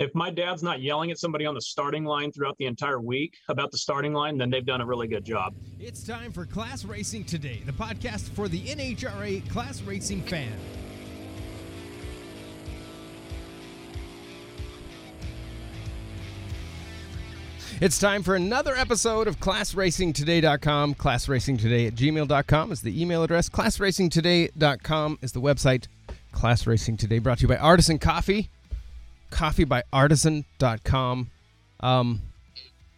If my dad's not yelling at somebody on the starting line throughout the entire week about the starting line, then they've done a really good job. It's time for Class Racing Today, the podcast for the NHRA class racing fan. It's time for another episode of ClassRacingToday.com. ClassRacingToday at gmail.com is the email address. ClassRacingToday.com is the website. Class Racing Today brought to you by Artisan Coffee. Coffeebyartisan.com. Um,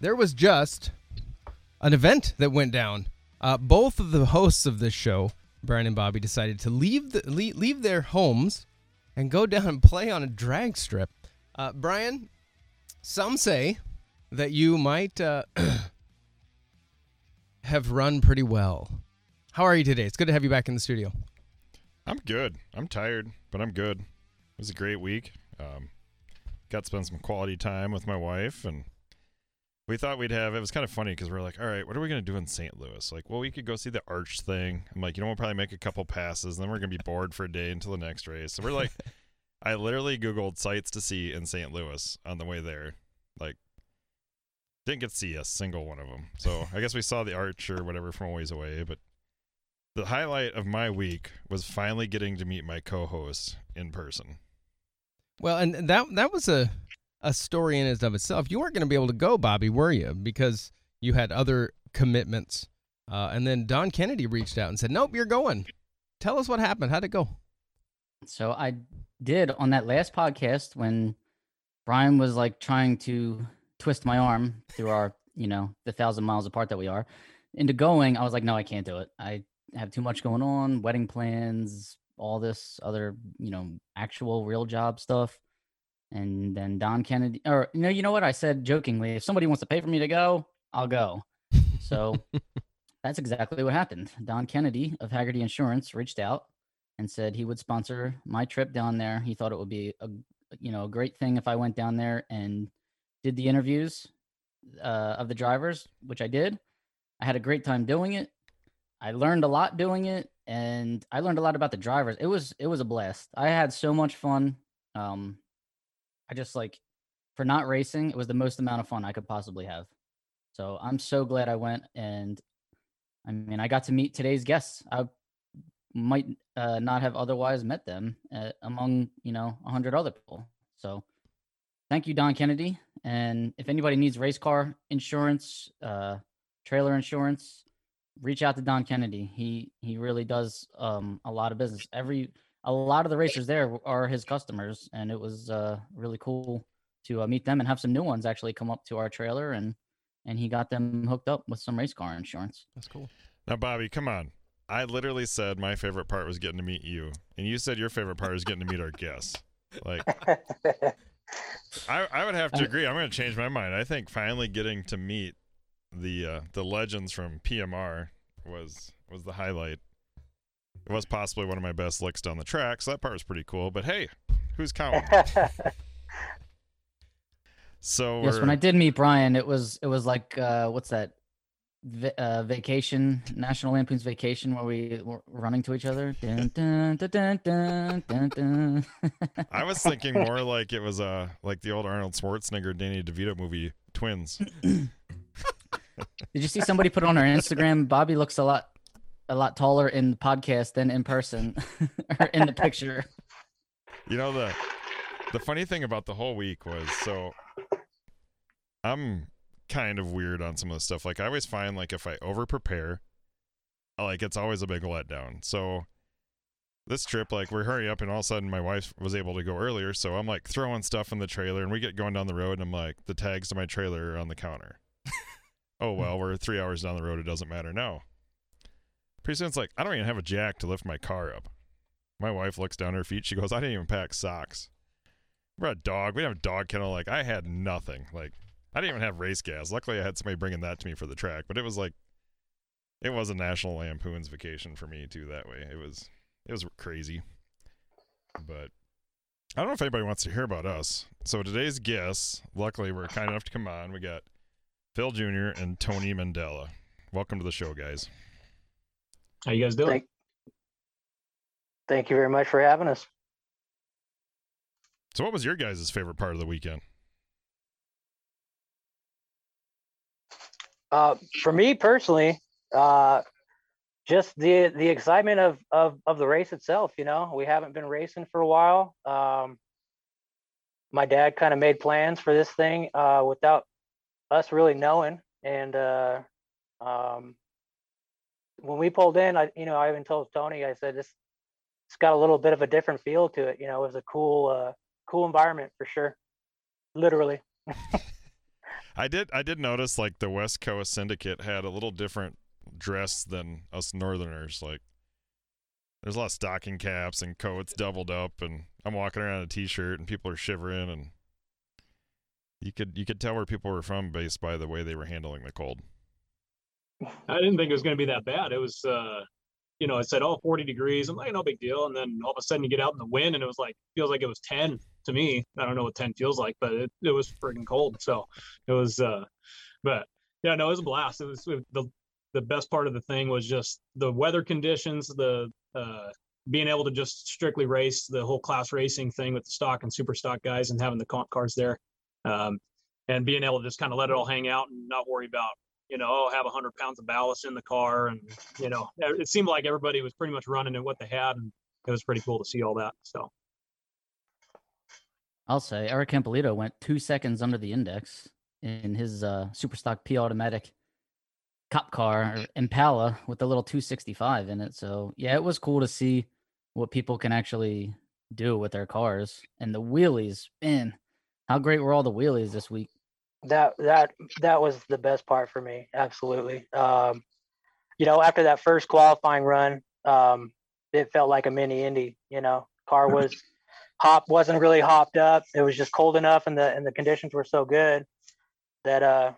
there was just an event that went down. Uh, both of the hosts of this show, Brian and Bobby, decided to leave the leave, leave their homes and go down and play on a drag strip. Uh, Brian, some say that you might uh, have run pretty well. How are you today? It's good to have you back in the studio. I'm good. I'm tired, but I'm good. It was a great week. Um, got to spend some quality time with my wife, and we thought we'd have. It was kind of funny because we are like, all right, what are we gonna do in St. Louis? Like, well, we could go see the Arch thing. I'm like, you know, we'll probably make a couple passes, and then we're gonna be bored for a day until the next race. So we're like, I literally googled sites to see in St. Louis on the way there. Like, didn't get to see a single one of them. So I guess we saw the Arch or whatever from a ways away, but the highlight of my week was finally getting to meet my co-host in person. Well, and that that was a a story in and of itself. You weren't going to be able to go, Bobby, were you? Because you had other commitments. Uh, and then Don Kennedy reached out and said, "Nope, you're going." Tell us what happened. How'd it go? So I did on that last podcast when Brian was like trying to twist my arm through our, you know, the thousand miles apart that we are into going. I was like, no, I can't do it. I have too much going on, wedding plans, all this other, you know, actual real job stuff. And then Don Kennedy, or you know, you know what I said jokingly, if somebody wants to pay for me to go, I'll go. So that's exactly what happened. Don Kennedy of Hagerty Insurance reached out and said he would sponsor my trip down there. He thought it would be a, you know, a great thing if I went down there and did the interviews uh, of the drivers, which I did. I had a great time doing it. I learned a lot doing it, and I learned a lot about the drivers. It was it was a blast. I had so much fun. Um, I just like for not racing, it was the most amount of fun I could possibly have. So I'm so glad I went, and I mean, I got to meet today's guests. I might uh, not have otherwise met them uh, among you know a hundred other people. So thank you, Don Kennedy. And if anybody needs race car insurance, uh, trailer insurance, reach out to Don Kennedy. He he really does um, a lot of business. Every a lot of the racers there are his customers, and it was uh, really cool to uh, meet them and have some new ones actually come up to our trailer and and he got them hooked up with some race car insurance. That's cool. Now, Bobby, come on. I literally said my favorite part was getting to meet you, and you said your favorite part is getting to meet our guests. Like, I, I would have to agree. I'm going to change my mind. I think finally getting to meet the uh, the legends from PMR was was the highlight. It was possibly one of my best licks down the track, so that part was pretty cool. But hey, who's counting? so yes, when I did meet Brian, it was it was like uh, what's that? V- uh, vacation, National Lampoon's Vacation, where we were running to each other. Dun, dun, dun, I was thinking more like it was uh like the old Arnold Schwarzenegger, Danny DeVito movie, Twins. Did you see somebody put on our Instagram? Bobby looks a lot a lot taller in the podcast than in person or in the picture. You know the the funny thing about the whole week was so I'm kind of weird on some of the stuff. Like I always find like if I over prepare, like it's always a big letdown. So this trip, like we're hurrying up and all of a sudden my wife was able to go earlier, so I'm like throwing stuff in the trailer and we get going down the road and I'm like the tags to my trailer are on the counter oh well, we're three hours down the road. It doesn't matter. No. Pretty soon it's like I don't even have a jack to lift my car up. My wife looks down her feet. She goes, "I didn't even pack socks." We're a dog. We have a dog kennel. Like I had nothing. Like I didn't even have race gas. Luckily, I had somebody bringing that to me for the track. But it was like, it was a National Lampoon's vacation for me too. That way, it was it was crazy. But I don't know if anybody wants to hear about us. So today's guests, luckily, we're kind enough to come on. We got Phil Jr. and Tony Mandela. Welcome to the show, guys. How you guys doing? Thank, thank you very much for having us. So, what was your guys' favorite part of the weekend? Uh, for me personally, uh, just the the excitement of, of of the race itself. You know, we haven't been racing for a while. Um, my dad kind of made plans for this thing uh, without us really knowing, and uh, um, when we pulled in, I you know I even told Tony I said this it's got a little bit of a different feel to it. You know, it was a cool uh, cool environment for sure, literally. I did I did notice like the West Coast Syndicate had a little different dress than us Northerners. Like there's a lot of stocking caps and coats doubled up, and I'm walking around in a t-shirt, and people are shivering, and you could you could tell where people were from based by the way they were handling the cold. I didn't think it was going to be that bad. It was, uh, you know, it said, oh, 40 degrees. I'm like, no big deal. And then all of a sudden you get out in the wind and it was like, feels like it was 10 to me. I don't know what 10 feels like, but it, it was freaking cold. So it was, uh, but yeah, no, it was a blast. It was it, the, the best part of the thing was just the weather conditions, the, uh, being able to just strictly race the whole class racing thing with the stock and super stock guys and having the comp cars there. Um, and being able to just kind of let it all hang out and not worry about you know, oh, have a hundred pounds of ballast in the car, and you know, it seemed like everybody was pretty much running in what they had, and it was pretty cool to see all that. So, I'll say Eric Campolito went two seconds under the index in his uh, super stock P automatic cop car Impala with a little 265 in it. So yeah, it was cool to see what people can actually do with their cars and the wheelies. Man, how great were all the wheelies this week? that that that was the best part for me absolutely. Um you know after that first qualifying run um it felt like a mini indy you know? Car was hop wasn't really hopped up. It was just cold enough and the and the conditions were so good that uh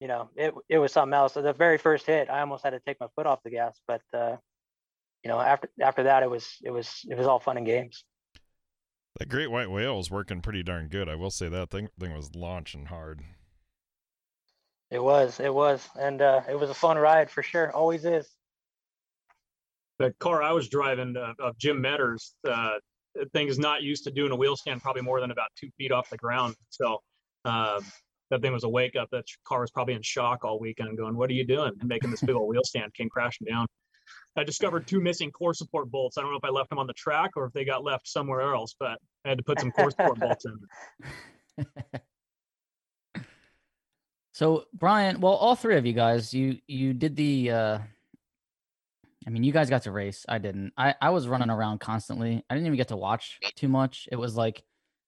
you know it it was something else. So the very first hit i almost had to take my foot off the gas but uh you know after after that it was it was it was all fun and games that great white whale was working pretty darn good. I will say that thing thing was launching hard. It was, it was, and uh, it was a fun ride for sure. Always is. The car I was driving uh, of Jim Metters, uh, thing is not used to doing a wheel stand probably more than about two feet off the ground. So um, that thing was a wake up. That car was probably in shock all weekend going, "What are you doing?" And making this big old wheel stand came crashing down. I discovered two missing core support bolts. I don't know if I left them on the track or if they got left somewhere else, but I had to put some core support bolts in. so Brian, well, all three of you guys, you you did the. uh I mean, you guys got to race. I didn't. I I was running around constantly. I didn't even get to watch too much. It was like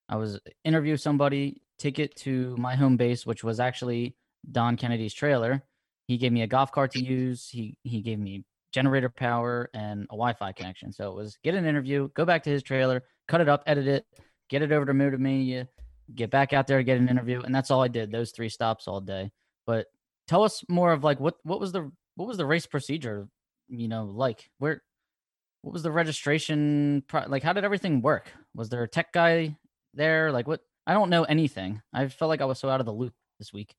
I was interview somebody, ticket to my home base, which was actually Don Kennedy's trailer. He gave me a golf cart to use. He he gave me generator power, and a Wi-Fi connection. So it was get an interview, go back to his trailer, cut it up, edit it, get it over to Motor Media, get back out there, get an interview, and that's all I did. Those three stops all day. But tell us more of like what what was the what was the race procedure, you know, like where what was the registration pro- like how did everything work? Was there a tech guy there? Like what I don't know anything. I felt like I was so out of the loop this week.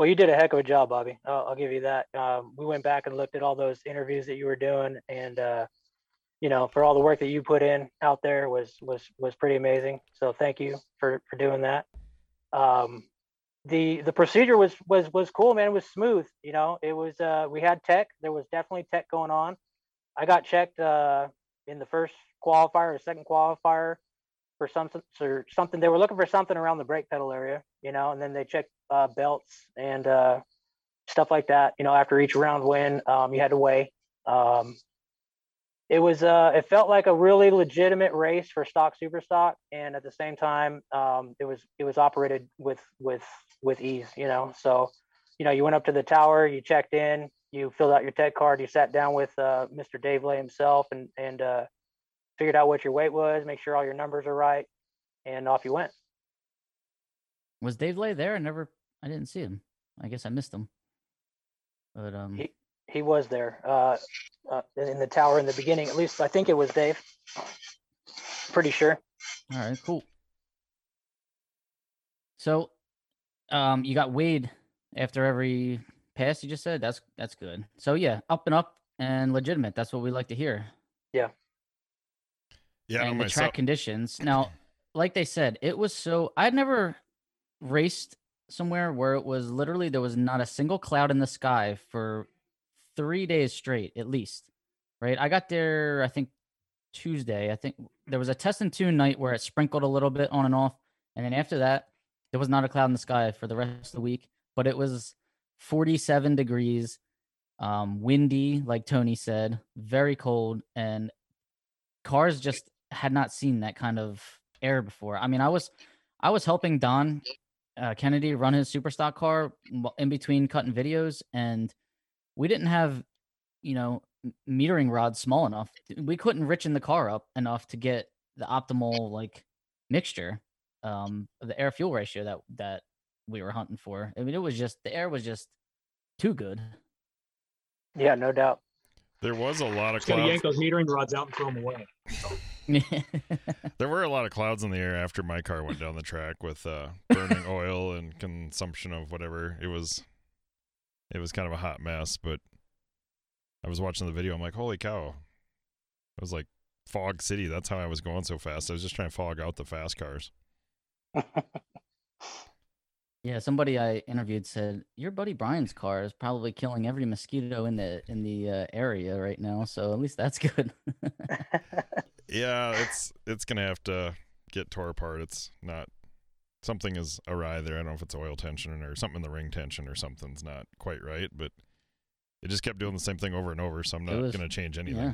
Well, you did a heck of a job, Bobby. I'll, I'll give you that. Um, we went back and looked at all those interviews that you were doing, and uh, you know, for all the work that you put in out there was was was pretty amazing. So thank you for for doing that. Um, the the procedure was was was cool, man. It was smooth. You know, it was. Uh, we had tech. There was definitely tech going on. I got checked uh, in the first qualifier or second qualifier for something or something. They were looking for something around the brake pedal area, you know, and then they checked uh, belts and uh, stuff like that. You know, after each round win, um, you had to weigh. Um, it was uh, it felt like a really legitimate race for stock super stock, and at the same time, um, it was it was operated with with with ease. You know, so you know you went up to the tower, you checked in, you filled out your tech card, you sat down with uh, Mr. Dave Lay himself, and and uh, figured out what your weight was, make sure all your numbers are right, and off you went. Was Dave Lay there? I never I didn't see him. I guess I missed him. But um, he he was there uh, uh, in the tower in the beginning. At least I think it was Dave. Pretty sure. All right, cool. So, um, you got weighed after every pass. You just said that's that's good. So yeah, up and up and legitimate. That's what we like to hear. Yeah. Yeah, I and the myself. track conditions. Now, like they said, it was so I'd never raced somewhere where it was literally there was not a single cloud in the sky for three days straight, at least. Right. I got there, I think Tuesday. I think there was a test and tune night where it sprinkled a little bit on and off. And then after that, there was not a cloud in the sky for the rest of the week, but it was 47 degrees, um, windy, like Tony said, very cold, and cars just had not seen that kind of air before. I mean, I was I was helping Don uh, Kennedy run his super stock car in between cutting videos, and we didn't have, you know, metering rods small enough. We couldn't richen the car up enough to get the optimal like mixture, um, of the air fuel ratio that that we were hunting for. I mean, it was just the air was just too good. Yeah, no doubt. There was a lot of Just gotta clouds. yank those metering rods out and throw them away. There were a lot of clouds in the air after my car went down the track with uh, burning oil and consumption of whatever. It was, it was kind of a hot mess. But I was watching the video. I'm like, holy cow! It was like fog city. That's how I was going so fast. I was just trying to fog out the fast cars. Yeah, somebody I interviewed said your buddy Brian's car is probably killing every mosquito in the in the uh, area right now. So at least that's good. Yeah, it's it's gonna have to get tore apart. It's not something is awry there. I don't know if it's oil tension or something in the ring tension or something's not quite right, but it just kept doing the same thing over and over. So I'm not was- gonna change anything. yeah.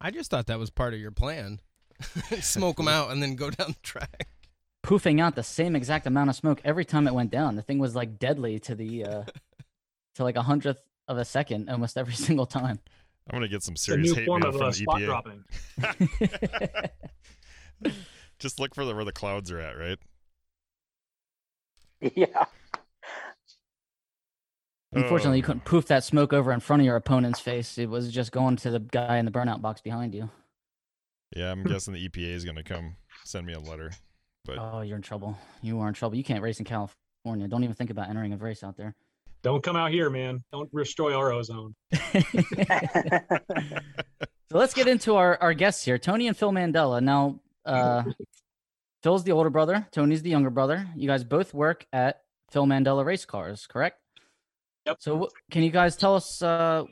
I just thought that was part of your plan. Smoke them out and then go down the track. Poofing out the same exact amount of smoke every time it went down. The thing was like deadly to the uh to like a hundredth of a second almost every single time. I'm gonna get some serious hate mail from uh, the EPA. Just look for the, where the clouds are at, right? yeah. Unfortunately, you Oh. couldn't poof that smoke over in front of your opponent's face. It was just going to the guy in the burnout box behind you. Yeah, I'm guessing the EPA is gonna come send me a letter. But Oh, you're in trouble. You are in trouble. You can't race in California. Don't even think about entering a race out there. Don't come out here, man. Don't destroy our ozone. So let's get into our, our guests here, Tony and Phil Mandela. Now, uh, Phil's the older brother, Tony's the younger brother. You guys both work at Phil Mandela Race Cars, correct? Yep. So, can you guys tell us? Uh,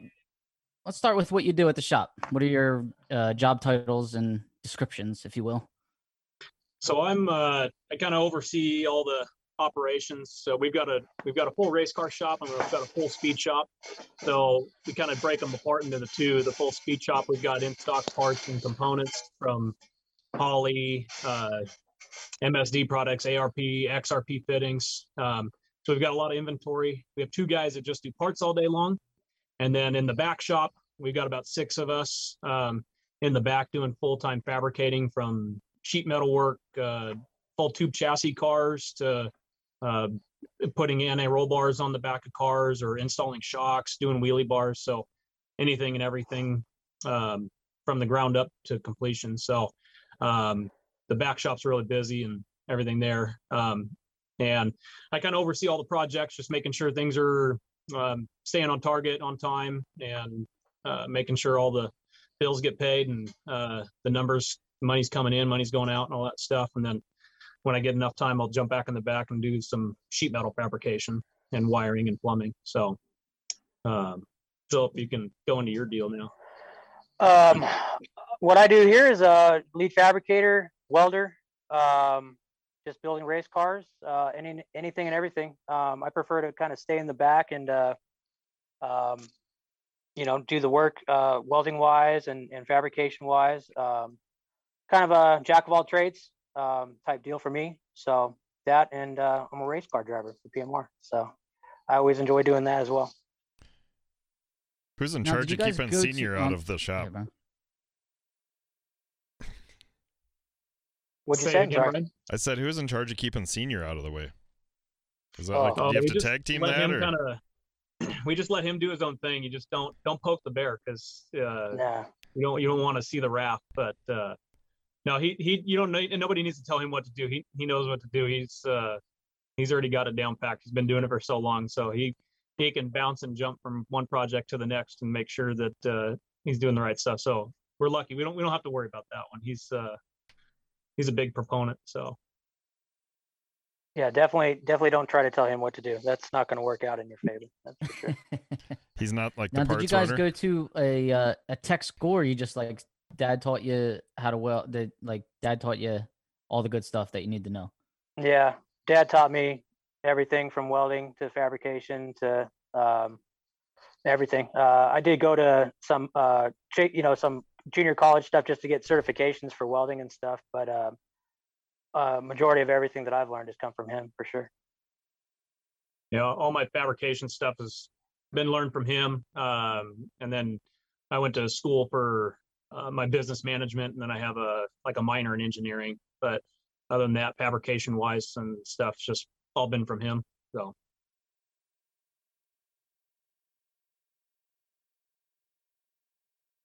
let's start with what you do at the shop. What are your uh, job titles and descriptions, if you will? So I'm uh, I kind of oversee all the operations. So we've got a we've got a full race car shop and we've got a full speed shop. So we kind of break them apart into the two. The full speed shop we've got in stock parts and components from Holley, uh, MSD products, ARP, XRP fittings. Um, so we've got a lot of inventory. We have two guys that just do parts all day long, and then in the back shop we've got about six of us um, in the back doing full time fabricating from sheet metal work, uh, full tube chassis cars to uh, putting anti roll bars on the back of cars or installing shocks, doing wheelie bars. So anything and everything um, from the ground up to completion. So um, the back shop's really busy and everything there. Um, and I kind of oversee all the projects, just making sure things are um, staying on target, on time, and uh, making sure all the bills get paid and uh, the numbers money's coming in, money's going out, and all that stuff. And then when I get enough time, I'll jump back in the back and do some sheet metal fabrication and wiring and plumbing. So, um, Philip, you can go into your deal now. Um, what I do here is a lead fabricator, welder, um, just building race cars, uh, any anything and everything. Um, I prefer to kind of stay in the back and, uh, um, you know, do the work uh, welding wise and, and fabrication wise. Um, kind of a jack of all trades um, type deal for me. So that and uh, I'm a race car driver for PMR. So I always enjoy doing that as well. who's in Now, charge of keeping go to- senior out of the shop? Here, Brian. What'd you Say say? it I'm again, I said, who's in charge of keeping senior out of the way? Is that Oh. like, do Oh, you have we to tag team that, him or kind of. We just let him do his own thing. You just don't don't poke the bear because uh, Nah. you don't you don't want to see the wrath. But uh, no, he he you don't know, and nobody needs to tell him what to do. He he knows what to do. He's uh, he's already got it down packed. He's been doing it for so long, so he he can bounce and jump from one project to the next and make sure that uh, he's doing the right stuff. So we're lucky. We don't we don't have to worry about that one. He's uh, he's a big proponent. So Yeah, definitely, definitely don't try to tell him what to do. That's not going to work out in your favor. That's for sure. He's not like now, the did you guys owner. go to a uh, a tech school, or you just like dad taught you how to weld? Did like dad taught you all the good stuff that you need to know? Yeah, Dad taught me everything from welding to fabrication to um, everything. Uh, I did go to some, uh, cha- you know, some junior college stuff just to get certifications for welding and stuff. But um, uh, majority of everything that I've learned has come from him for sure. you know, all my fabrication stuff has been learned from him. Um, and then I went to school for uh, my business management, and then I have a like a minor in engineering. But other than that, fabrication wise and stuff, just all been from him. So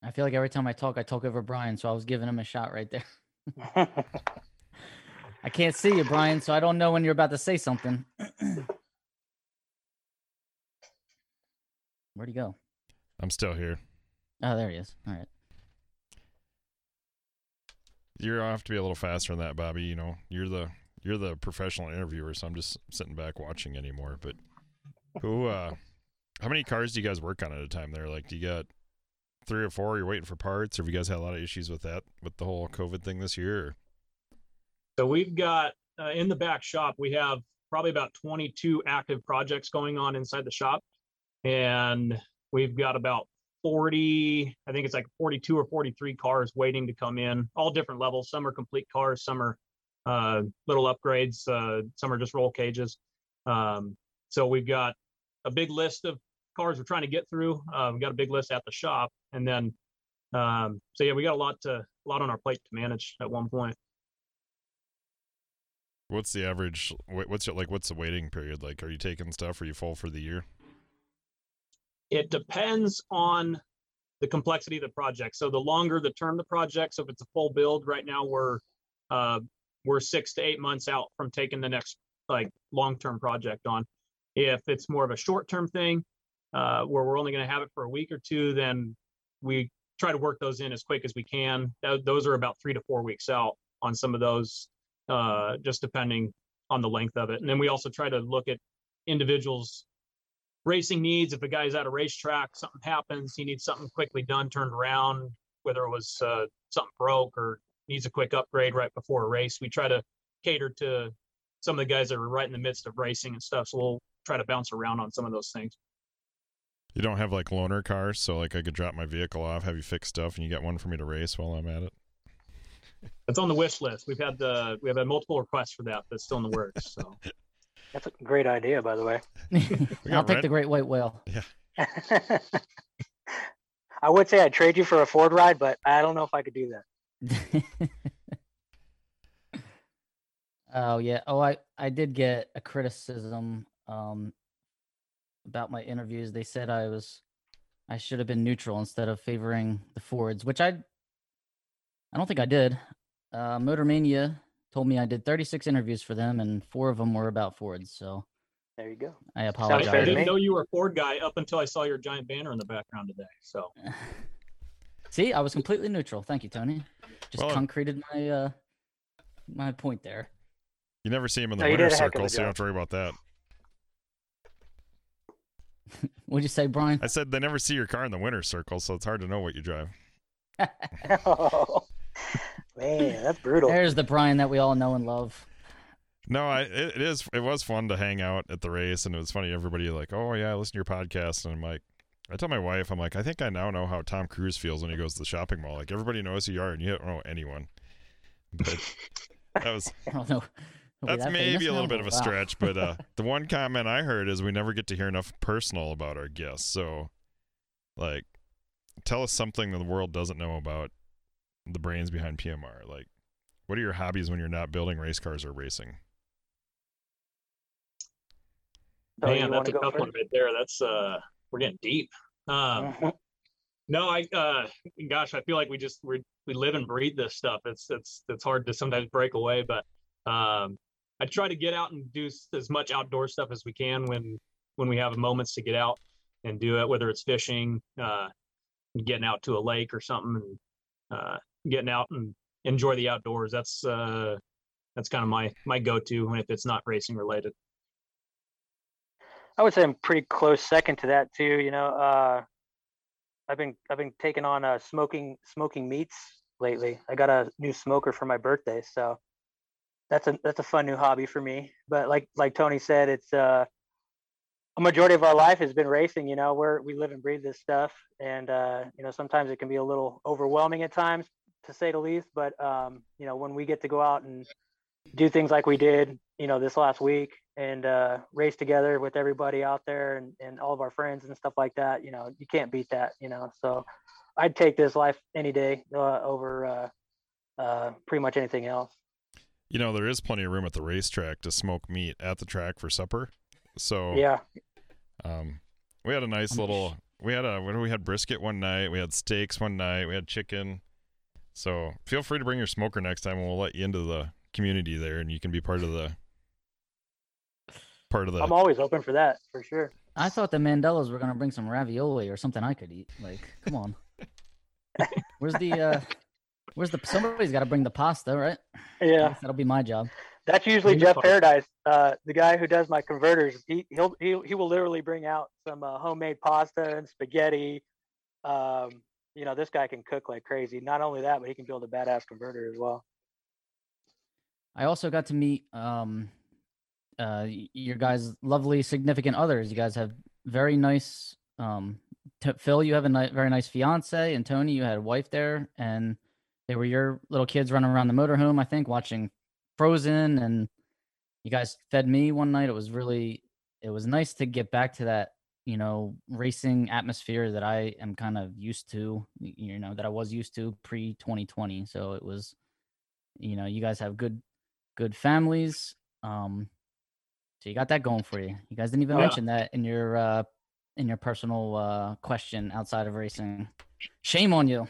I feel like every time I talk, I talk over Brian, so I was giving him a shot right there. I can't see you, Brian, so I don't know when you're about to say something. Where'd he go? I'm still here. Oh, there he is. All right. You're gonna have to be a little faster than that, Bobby. You know, you're the you're the professional interviewer, so I'm just sitting back watching anymore. But who uh how many cars do you guys work on at a time there? Like do you got three or four, you're waiting for parts, or have you guys had a lot of issues with that with the whole COVID thing this year? So we've got uh, in the back shop, we have probably about 22 active projects going on inside the shop. And we've got about 40, I think it's like 42 or 43 cars waiting to come in, all different levels. Some are complete cars, some are uh, little upgrades, uh, some are just roll cages. Um, so we've got a big list of cars we're trying to get through. Uh, we've got a big list at the shop. And then, um, so yeah, we got a lot to, a lot on our plate to manage at one point. What's the average? What's your, like? What's the waiting period like? Are you taking stuff? Are you full for the year? It depends on the complexity of the project. So the longer the term the project, so if it's a full build, right now we're uh, we're six to eight months out from taking the next like long-term project on. If it's more of a short-term thing, uh, where we're only going to have it for a week or two, then we try to work those in as quick as we can. Tho- those are about three to four weeks out on some of those, uh, just depending on the length of it. And then we also try to look at individuals racing needs. If a guy's at a racetrack, something happens, he needs something quickly done, turned around, whether it was uh, something broke or needs a quick upgrade right before a race. We try to cater to some of the guys that are right in the midst of racing and stuff. So we'll try to bounce around on some of those things. You don't have like loaner cars, so like I could drop my vehicle off, have you fix stuff, and you get one for me to race while I'm at it. It's on the wish list. We've had the we have had multiple requests for that, but it's still in the works. So That's a great idea, by the way. I'll got take rent- the great white whale. Yeah. I would say I'd trade you for a Ford ride, but I don't know if I could do that. oh yeah. Oh, I I did get a criticism um about my interviews. They said I was I should have been neutral instead of favoring the Fords, which I I don't think I did. Uh, Motor Mania told me I did 36 interviews for them, and four of them were about Fords. So There you go. I I apologize. I didn't know you were a Ford guy up until I saw your giant banner in the background today. So See, I was completely neutral. Thank you, Tony. Just Well- concreted my uh my point there. You never see him in the No, you winter did a heck of circle, so you don't have to worry about that. What'd you say, Brian? I said they never see your car in the winter circle, so it's hard to know what you drive. Oh, man, that's brutal. There's the Brian that we all know and love. No, I it, it is it was fun to hang out at the race, and it was funny. Everybody like, oh yeah, I listen to your podcast, and I'm like, I tell my wife, I'm like, I think I now know how Tom Cruise feels when he goes to the shopping mall. Like everybody knows who you are, and you don't know anyone. But that was I don't know. That's that maybe a little bit of a Wow. stretch. But uh, the one comment I heard is we never get to hear enough personal about our guests. So, like, tell us something that the world doesn't know about the brains behind PMR. Like, what are your hobbies when you're not building race cars or racing? So you man, that's a go tough one first? right there. That's uh we're getting deep. Um Mhm. No, I uh gosh, I feel like we just we we live and breathe this stuff. It's it's it's hard to sometimes break away, but um I try to get out and do as much outdoor stuff as we can when when we have moments to get out and do it, whether it's fishing, uh getting out to a lake or something and uh getting out and enjoy the outdoors. That's uh, that's kind of my my go-to when if it's not racing related. I would say I'm pretty close second to that too. You know, uh, I've been I've been taking on uh, smoking smoking meats lately. I got a new smoker for my birthday, so that's a that's a fun new hobby for me. But like like Tony said, it's uh, a majority of our life has been racing. You know, where we live and breathe this stuff, and uh, you know sometimes it can be a little overwhelming at times, to say the least. But um, you know, when we get to go out and do things like we did, you know, this last week and uh, race together with everybody out there and, and all of our friends and stuff like that, you know, you can't beat that, you know. So I'd take this life any day uh, over uh, uh, pretty much anything else. You know, there is plenty of room at the racetrack to smoke meat at the track for supper. So Yeah. um, we had a nice little. We had a when we had brisket one night. We had steaks one night. We had chicken. So feel free to bring your smoker next time, and we'll let you into the community there, and you can be part of the part of the. I'm always open for that for sure. I thought the Mandelas were gonna bring some ravioli or something I could eat. Like, come on. Where's the uh where's the somebody's gotta bring the pasta, right? Yeah. That'll be my job. That's usually Bring Jeff. Paradise, uh, the guy who does my converters. He he'll he, he will literally bring out some uh, homemade pasta and spaghetti. Um, you know, this guy can cook like crazy. Not only that, but he can build a badass converter as well. I also got to meet um uh your guys' lovely significant others. You guys have very nice um t- Phil, you have a ni- very nice fiance, and Tony, you had a wife there, and they were your little kids running around the motorhome, I think, watching Frozen, and you guys fed me one night. It was really, it was nice to get back to that, you know, racing atmosphere that I am kind of used to, you know, that I was used to pre 2020. So it was, you know, you guys have good, good families. Um, so you got that going for you. You guys didn't even Yeah. mention that in your uh in your personal uh question outside of racing. Shame on you.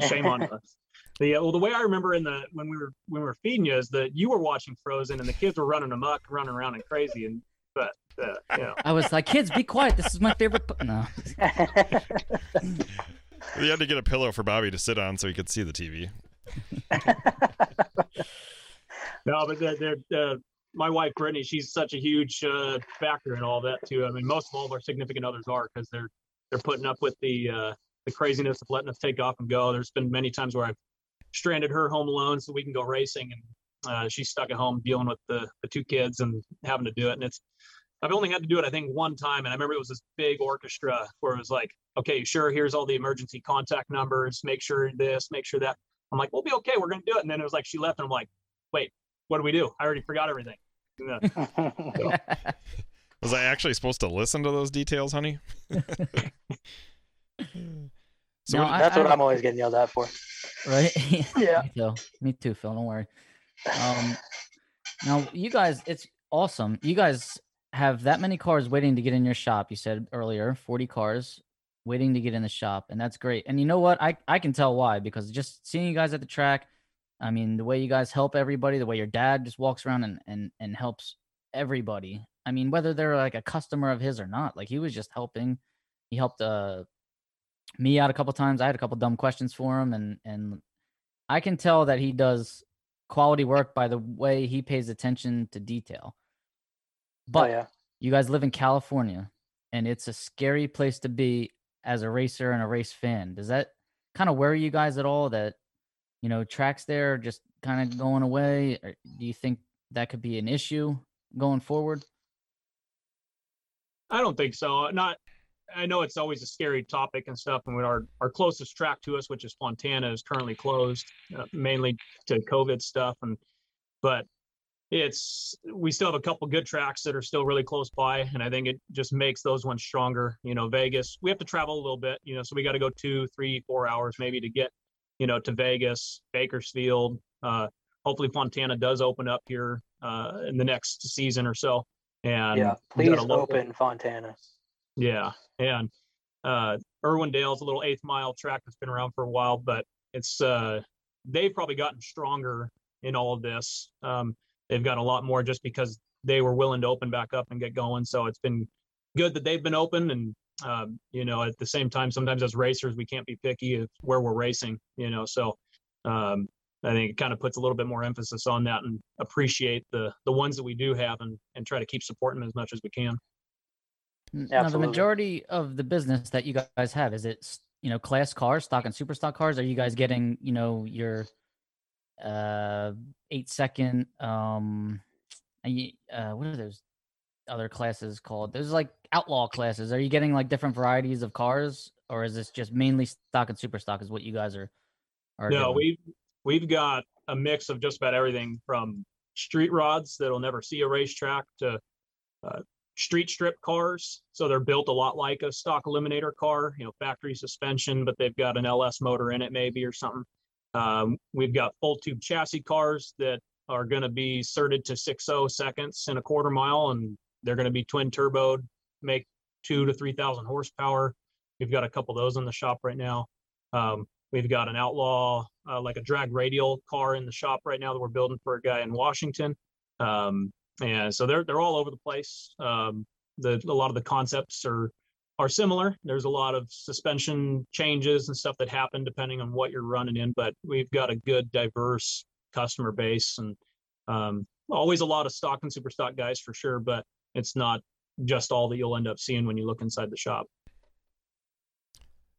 Shame on us. The well, the way I remember in the when we were when we were feeding you is that you were watching Frozen and the kids were running amok, running around and crazy, and but you know, I was like, kids, be quiet. This is my favorite. p-" No, We had to get a pillow for Bobby to sit on so he could see the TV. no, but they're, they're, uh, my wife Brittany, she's such a huge uh, factor in all that too. I mean, most of all of our significant others are because they're they're putting up with the uh, the craziness of letting us take off and go. There's been many times where I've stranded her home alone so we can go racing, and uh, she's stuck at home dealing with the the two kids and having to do it. And it's I've only had to do it I think one time, and I remember it was this big orchestra where it was like, okay, sure, here's all the emergency contact numbers, make sure this, make sure that. I'm like, we'll be okay, we're gonna do it. And then it was like she left, and I'm like, wait, what do we do? I already forgot everything. Yeah. Was I actually supposed to listen to those details, honey? so No, what- I- That's what I'm always getting yelled at for. right? Yeah. Me too. Me too, Phil. Don't worry. Um, now you guys, it's awesome. You guys have that many cars waiting to get in your shop. You said earlier, 40 cars waiting to get in the shop, and that's great. And you know what? I I can tell why because just seeing you guys at the track, I mean, the way you guys help everybody, the way your dad just walks around and and and helps everybody. I mean, whether they're like a customer of his or not, like he was just helping. He helped uh me out a couple times. I had a couple dumb questions for him, and and I can tell that he does quality work by the way he pays attention to detail. Oh But yeah. you guys live in California, and it's a scary place to be as a racer and a race fan. Does that kind of worry you guys at all? That you know tracks there are just kind of going away. Or do you think that could be an issue going forward? I don't think so. Not. I know it's always a scary topic and stuff, and our our closest track to us, which is Fontana, is currently closed, uh, mainly to COVID stuff. And but it's we still have a couple good tracks that are still really close by, and I think it just makes those ones stronger. You know, Vegas, we have to travel a little bit. You know, so we got to go two, three, four hours maybe to get you know to Vegas, Bakersfield. Uh, hopefully, Fontana does open up here uh, in the next season or so. And Yeah. Please open Fontana. yeah, and uh, Irwindale's a little eighth mile track that's been around for a while, but it's uh, they've probably gotten stronger in all of this. Um, they've got a lot more just because they were willing to open back up and get going. So it's been good that they've been open, and um, you know, at the same time, sometimes as racers we can't be picky of where we're racing. You know, so um, I think it kind of puts a little bit more emphasis on that and appreciate the the ones that we do have and and try to keep supporting them as much as we can. N- Now, the majority of the business that you guys have is it you know class cars, stock and super stock cars? Are you guys getting you know your uh eight second um uh what are those other classes called? There's like outlaw classes. Are you getting like different varieties of cars, or is this just mainly stock and super stock? Is what you guys are? are No, doing? we've we've got a mix of just about everything from street rods that'll never see a racetrack to uh, street strip cars. So they're built a lot like a stock eliminator car, you know, factory suspension, but they've got an LS motor in it maybe or something. Um, we've got full tube chassis cars that are going to be certed to 60 seconds in a quarter mile, and they're going to be twin turboed, make two to 3,000 horsepower. We've got a couple of those in the shop right now. Um, We've got an outlaw, uh, like a drag radial car in the shop right now that we're building for a guy in Washington. Um, and so they're they're all over the place. Um, the a lot of the concepts are are similar. There's a lot of suspension changes and stuff that happen depending on what you're running in, but we've got a good diverse customer base and um, always a lot of stock and super stock guys for sure, but it's not just all that you'll end up seeing when you look inside the shop.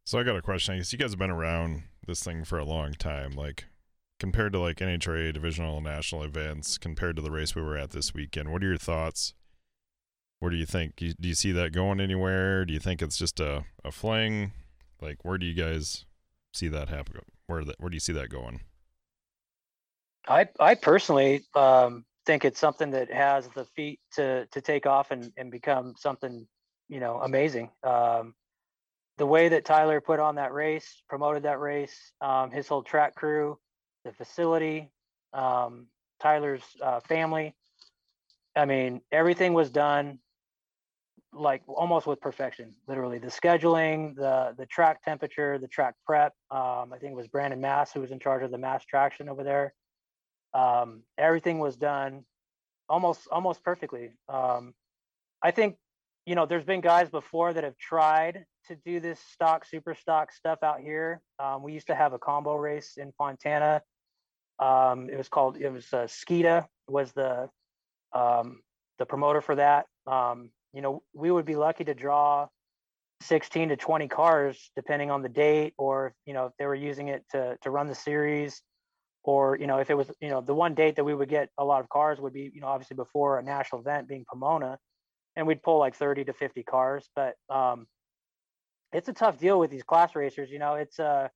So I got a question. I guess you guys have been around this thing for a long time. Like compared to like NHRA divisional national events, compared to the race we were at this weekend, what are your thoughts? Where do you think? Do you, see that going anywhere? Do you think it's just a, a fling? Like where do you guys see that happen? Where that where do you see that going? I I personally um, think it's something that has the feet to to take off and and become something you know amazing. Um, the way that Tyler put on that race, promoted that race, um, his whole track crew, the facility, um, Tyler's uh, family. I mean, everything was done like almost with perfection. Literally, the scheduling, the the track temperature, the track prep. Um, I think it was Brandon Mass who was in charge of the mass traction over there um, everything was done almost almost perfectly um, i think you know there's been guys before that have tried to do this stock super stock stuff out here um, we used to have a combo race in fontana um, it was called it was uh, skita was the um, the promoter for that um, you know we would be lucky to draw 16 to 20 cars depending on the date or you know if they were using it to to run the series. Or you know if it was you know the one date that we would get a lot of cars would be you know obviously before a national event being pomona and we'd pull like 30 to 50 cars. But um it's a tough deal with these class racers you know it's uh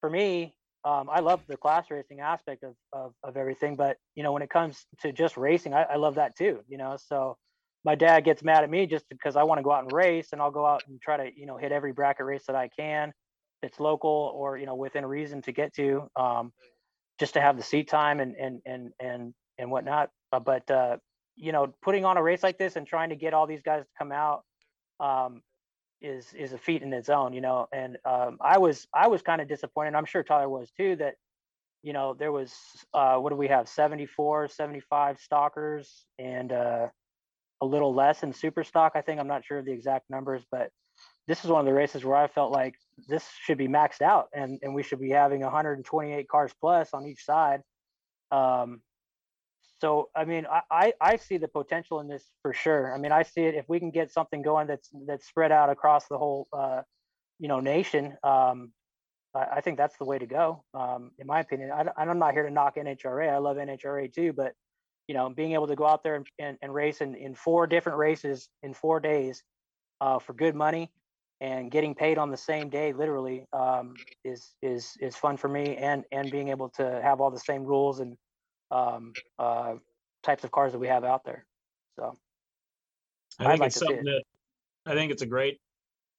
for me um i love the class racing aspect of of, of everything. But you know when it comes to just racing I, I love that too you know? So my dad gets mad at me just because i want to go out and race and i'll go out and try to you know hit every bracket race that i can that's local or you know within reason to get to um just to have the seat time and and and and and whatnot. Uh, but uh, you know, putting on a race like this and trying to get all these guys to come out um, is is a feat in its own. You know, and um, I was I was kind of disappointed. I'm sure Tyler was too. That you know there was uh, what do we have 74, 75 stockers and uh, a little less in super stock. I think I'm not sure of the exact numbers, but this is one of the races where I felt like this should be maxed out and, and we should be having 128 cars plus on each side. Um, so, I mean, I, I, I see the potential in this for sure. I mean, I see it if we can get something going that's that's spread out across the whole, uh, you know, nation. Um, I, I think that's the way to go. Um, in my opinion, I, I'm not here to knock NHRA. I love NHRA too, but you know, being able to go out there and, and, and race in, in four different races in four days uh, for good money and getting paid on the same day literally um, is is is fun for me and and being able to have all the same rules and um, uh, types of cars that we have out there so I think like it's something that I think it's a great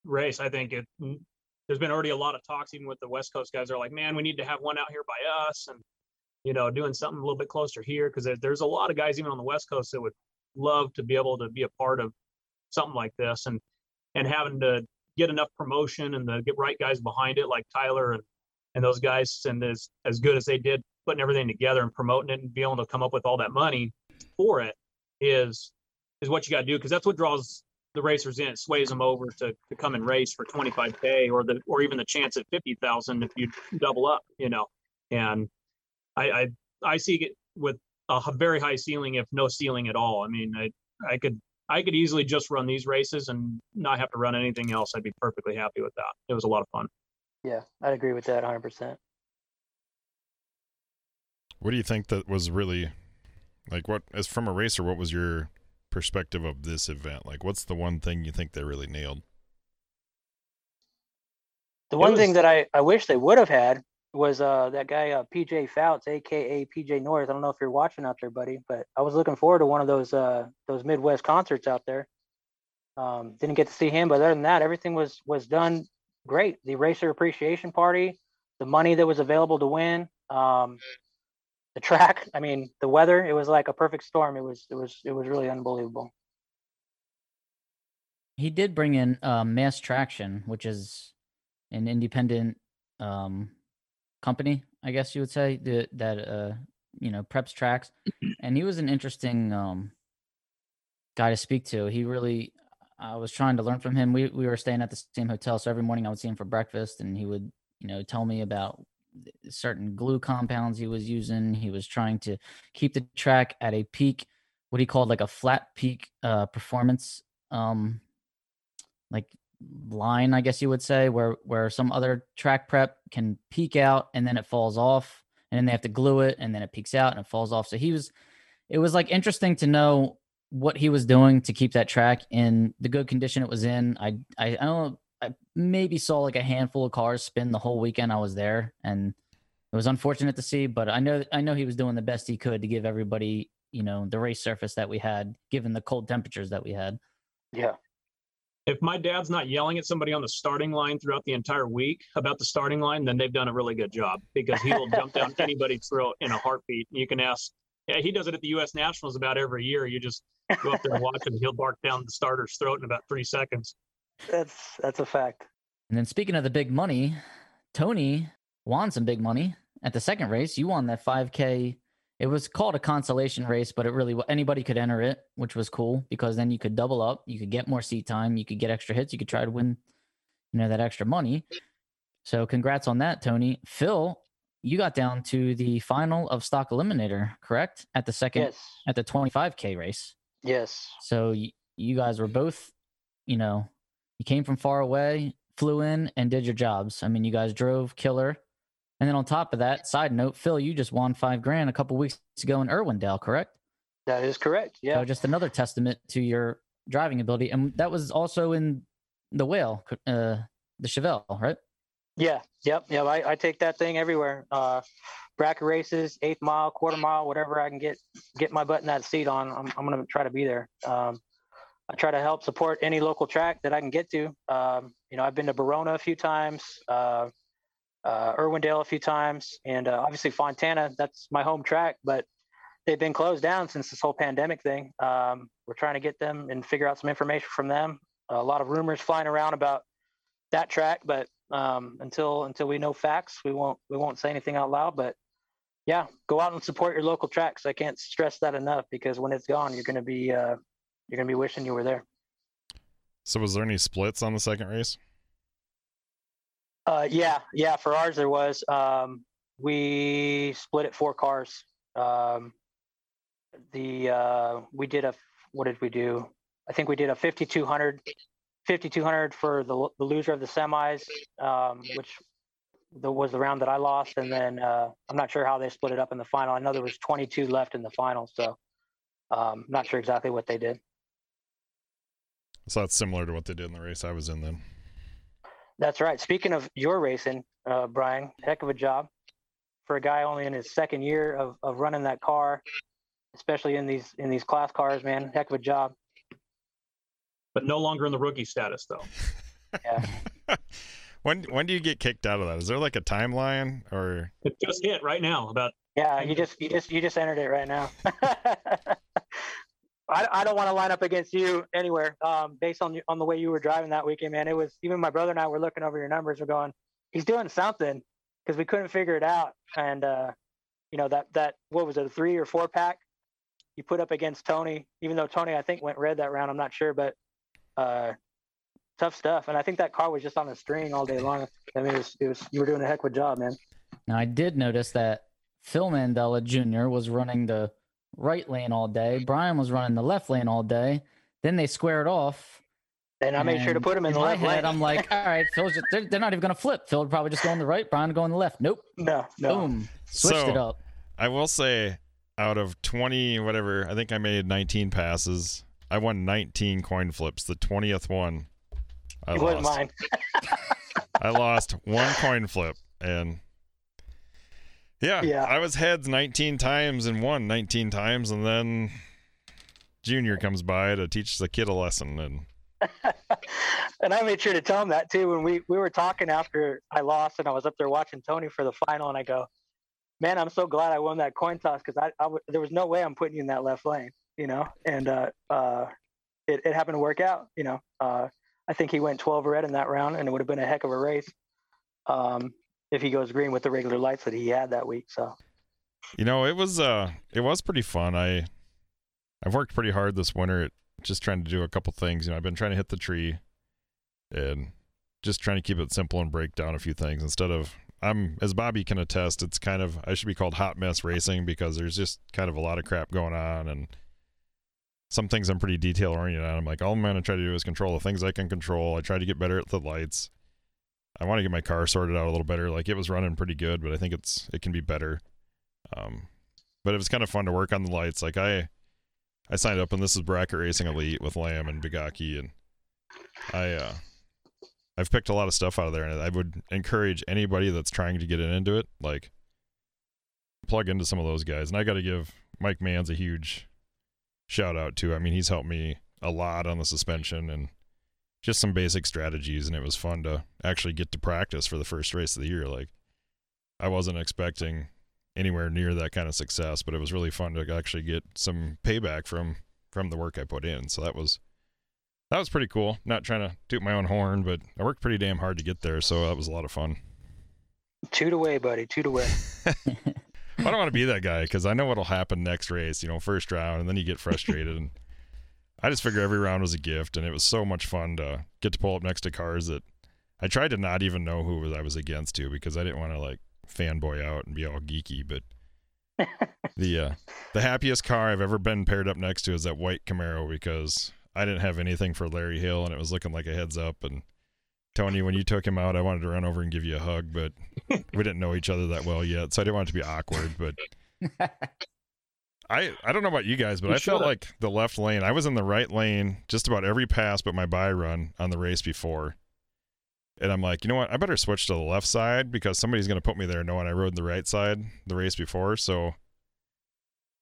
race. I think it. mm, There's been already a lot of talks, even with the West Coast guys. Are like, man, we need to have one out here by us, and you know, doing something a little bit closer here because there's a lot of guys even on the West Coast that would love to be able to be a part of something like this, and and having to get enough promotion and the get right guys behind it, like Tyler and and those guys, and as as good as they did putting everything together and promoting it and being able to come up with all that money for it is is what you got to do because that's what draws the racers in. It sways them over to, to come and race for 25k or the or even the chance at 50,000 if you double up, you know. And I I, I see it with a very high ceiling, if no ceiling at all. I mean, I I could I could easily just run these races and not have to run anything else. I'd be perfectly happy with that. It was a lot of fun. Yeah, I'd agree with that 100%. What do you think that was really like what as from a racer, what was your perspective of this event? Like what's the one thing you think they really nailed? The It one thing that I, I wish they would have had was uh, that guy uh, PJ Fouts, aka PJ North. I don't know if you're watching out there, buddy, but I was looking forward to one of those uh, those Midwest concerts out there. Um, didn't get to see him, but other than that, everything was was done great. The racer appreciation party, the money that was available to win, um, the track. I mean, the weather. It was like a perfect storm. It was it was it was really unbelievable. He did bring in um, Mass Traction, which is an independent um, company, I guess you would say, that, that uh, you know preps tracks, and he was an interesting um, guy to speak to. He really, I was trying to learn from him. We we were staying at the same hotel, so every morning I would see him for breakfast, and he would you know tell me about certain glue compounds he was using. He was trying to keep the track at a peak, what he called like a flat peak uh, performance. Um, like line, I guess you would say, where where some other track prep can peak out and then it falls off, and then they have to glue it, and then it peaks out and it falls off. So he was, it was like interesting to know what he was doing to keep that track in the good condition it was in. I I, I don't I maybe saw like a handful of cars spin the whole weekend I was there, and it was unfortunate to see. But I know I know he was doing the best he could to give everybody you know the race surface that we had, given the cold temperatures that we had. Yeah. If my dad's not yelling at somebody on the starting line throughout the entire week about the starting line, then they've done a really good job because he will jump down anybody's throat in a heartbeat. You can ask. Yeah, he does it at the U.S. Nationals about every year. You just go up there and watch him. He'll bark down the starter's throat in about three seconds. That's that's a fact. And then speaking of the big money, Tony won some big money at the second race. You won that 5K. It was called a consolation race, but it really anybody could enter it, which was cool because then you could double up, you could get more seat time, you could get extra hits, you could try to win, you know, that extra money. So congrats on that, Tony. Phil, you got down to the final of stock eliminator, correct? At the second Yes. at the 25K race. Yes. So y- you guys were both, you know, you came from far away, flew in, and did your jobs. I mean, you guys drove killer. And then on top of that, side note, Phil, you just won five grand a couple weeks ago in Irwindale, correct? That is correct. Yeah. So just another testament to your driving ability. And that was also in the whale, uh, the Chevelle, right? Yeah, yep, yep. I, I take that thing everywhere. Uh, bracket races, eighth mile, quarter mile, whatever I can get get my butt in that seat on. I'm, I'm gonna try to be there. Um, I try to help support any local track that I can get to. Um, you know, I've been to Barona a few times, uh, uh, Irwindale a few times, and uh, obviously Fontana. That's my home track, but they've been closed down since this whole pandemic thing. Um, we're trying to get them and figure out some information from them. A lot of rumors flying around about that track, but um, until until we know facts, we won't we won't say anything out loud. But yeah, go out and support your local tracks. I can't stress that enough because when it's gone, you're gonna be uh, you're gonna be wishing you were there. So was there any splits on the second race? Uh, yeah, yeah. For ours, there was. Um, we split it four cars. Um, the uh, we did a what did we do? I think we did a 5200, 5200 for the the loser of the semis, um, which the, was the round that I lost, and then uh, I'm not sure how they split it up in the final. I know there was 22 left in the final, so um, I'm not sure exactly what they did. So that's similar to what they did in the race I was in then. That's right. Speaking of your racing, uh, Brian, heck of a job for a guy only in his second year of, of running that car, especially in these in these class cars, man. Heck of a job. But no longer in the rookie status, though. Yeah. when when do you get kicked out of that? Is there like a timeline or It just hit right now. About Yeah, you just you just you just entered it right now. I, I don't want to line up against you anywhere. Um, based on on the way you were driving that weekend, man. It was even my brother and I were looking over your numbers. We're going, he's doing something because we couldn't figure it out. And uh, you know that that what was it, a three or four pack you put up against Tony? Even though Tony, I think went red that round. I'm not sure, but uh, tough stuff. And I think that car was just on a string all day long. I mean, it was, it was you were doing a heck of a job, man. Now I did notice that Phil Mandela Jr. was running the right lane all day. Brian was running the left lane all day. Then they squared off. And I made sure to put him in the left head. lane. I'm like, all right, Phil's just, they're, they're not even gonna flip. Phil would probably just go on the right. Brian would go on the left. Nope. no, no. Boom. Switched So- it up. I will say, out of 20, whatever, I think I made 19 passes. I won 19 coin flips. The 20th one, I It lost. was mine. I lost one coin flip, and yeah, Yeah. I was heads 19 times and won 19 times, and then Junior comes by to teach the kid a lesson, and and I made sure to tell him that too when we we were talking after I lost and I was up there watching Tony for the final and I go, man, I'm so glad I won that coin toss because I, I w- there was no way I'm putting you in that left lane, you know, and uh, uh, it, it happened to work out, you know. Uh, I think he went 12 red in that round and it would have been a heck of a race um, if he goes green with the regular lights that he had that week. So you know it was uh it was pretty fun. I I've worked pretty hard this winter at just trying to do a couple things. You know, I've been trying to hit the tree, and just trying to keep it simple and break down a few things instead of I'm as Bobby can attest, it's kind of I should be called hot mess racing because there's just kind of a lot of crap going on and some things I'm pretty detail oriented on. I'm like, all I'm gonna try to do is control the things I can control. I try to get better at the lights. I want to get my car sorted out a little better. Like it was running pretty good, but I think it's it can be better. Um, but it was kind of fun to work on the lights. Like I, I signed up and this is Bracket Racing Elite with Lamb and Bogacki, and I, uh, I've picked a lot of stuff out of there, and I would encourage anybody that's trying to get into it, like, plug into some of those guys. And I got to give Mike Mans a huge shout out too. I mean, he's helped me a lot on the suspension and just some basic strategies, and it was fun to actually get to practice for the first race of the year. Like, I wasn't expecting anywhere near that kind of success, but it was really fun to actually get some payback from from the work I put in. So that was that was pretty cool. Not trying to toot my own horn, but I worked pretty damn hard to get there, so that was a lot of fun. toot away, buddy, toot away. I don't want to be that guy because I know what'll happen next race, you know, first round, and then you get frustrated. and I just figure every round was a gift, and it was so much fun to get to pull up next to cars that I tried to not even know who I was against to because I didn't want to like fanboy out and be all geeky. But the uh, the happiest car I've ever been paired up next to is that white Camaro because I didn't have anything for Larry Hill, and it was looking like a heads up. And Tony, when you took him out, I wanted to run over and give you a hug, but we didn't know each other that well yet, so I didn't want it to be awkward. But I I don't know about you guys, but You I felt should've. like the left lane. I was in the right lane just about every pass, but my buy run on the race before. And I'm like, you know what? I better switch to the left side because somebody's going to put me there knowing I rode the right side the race before. So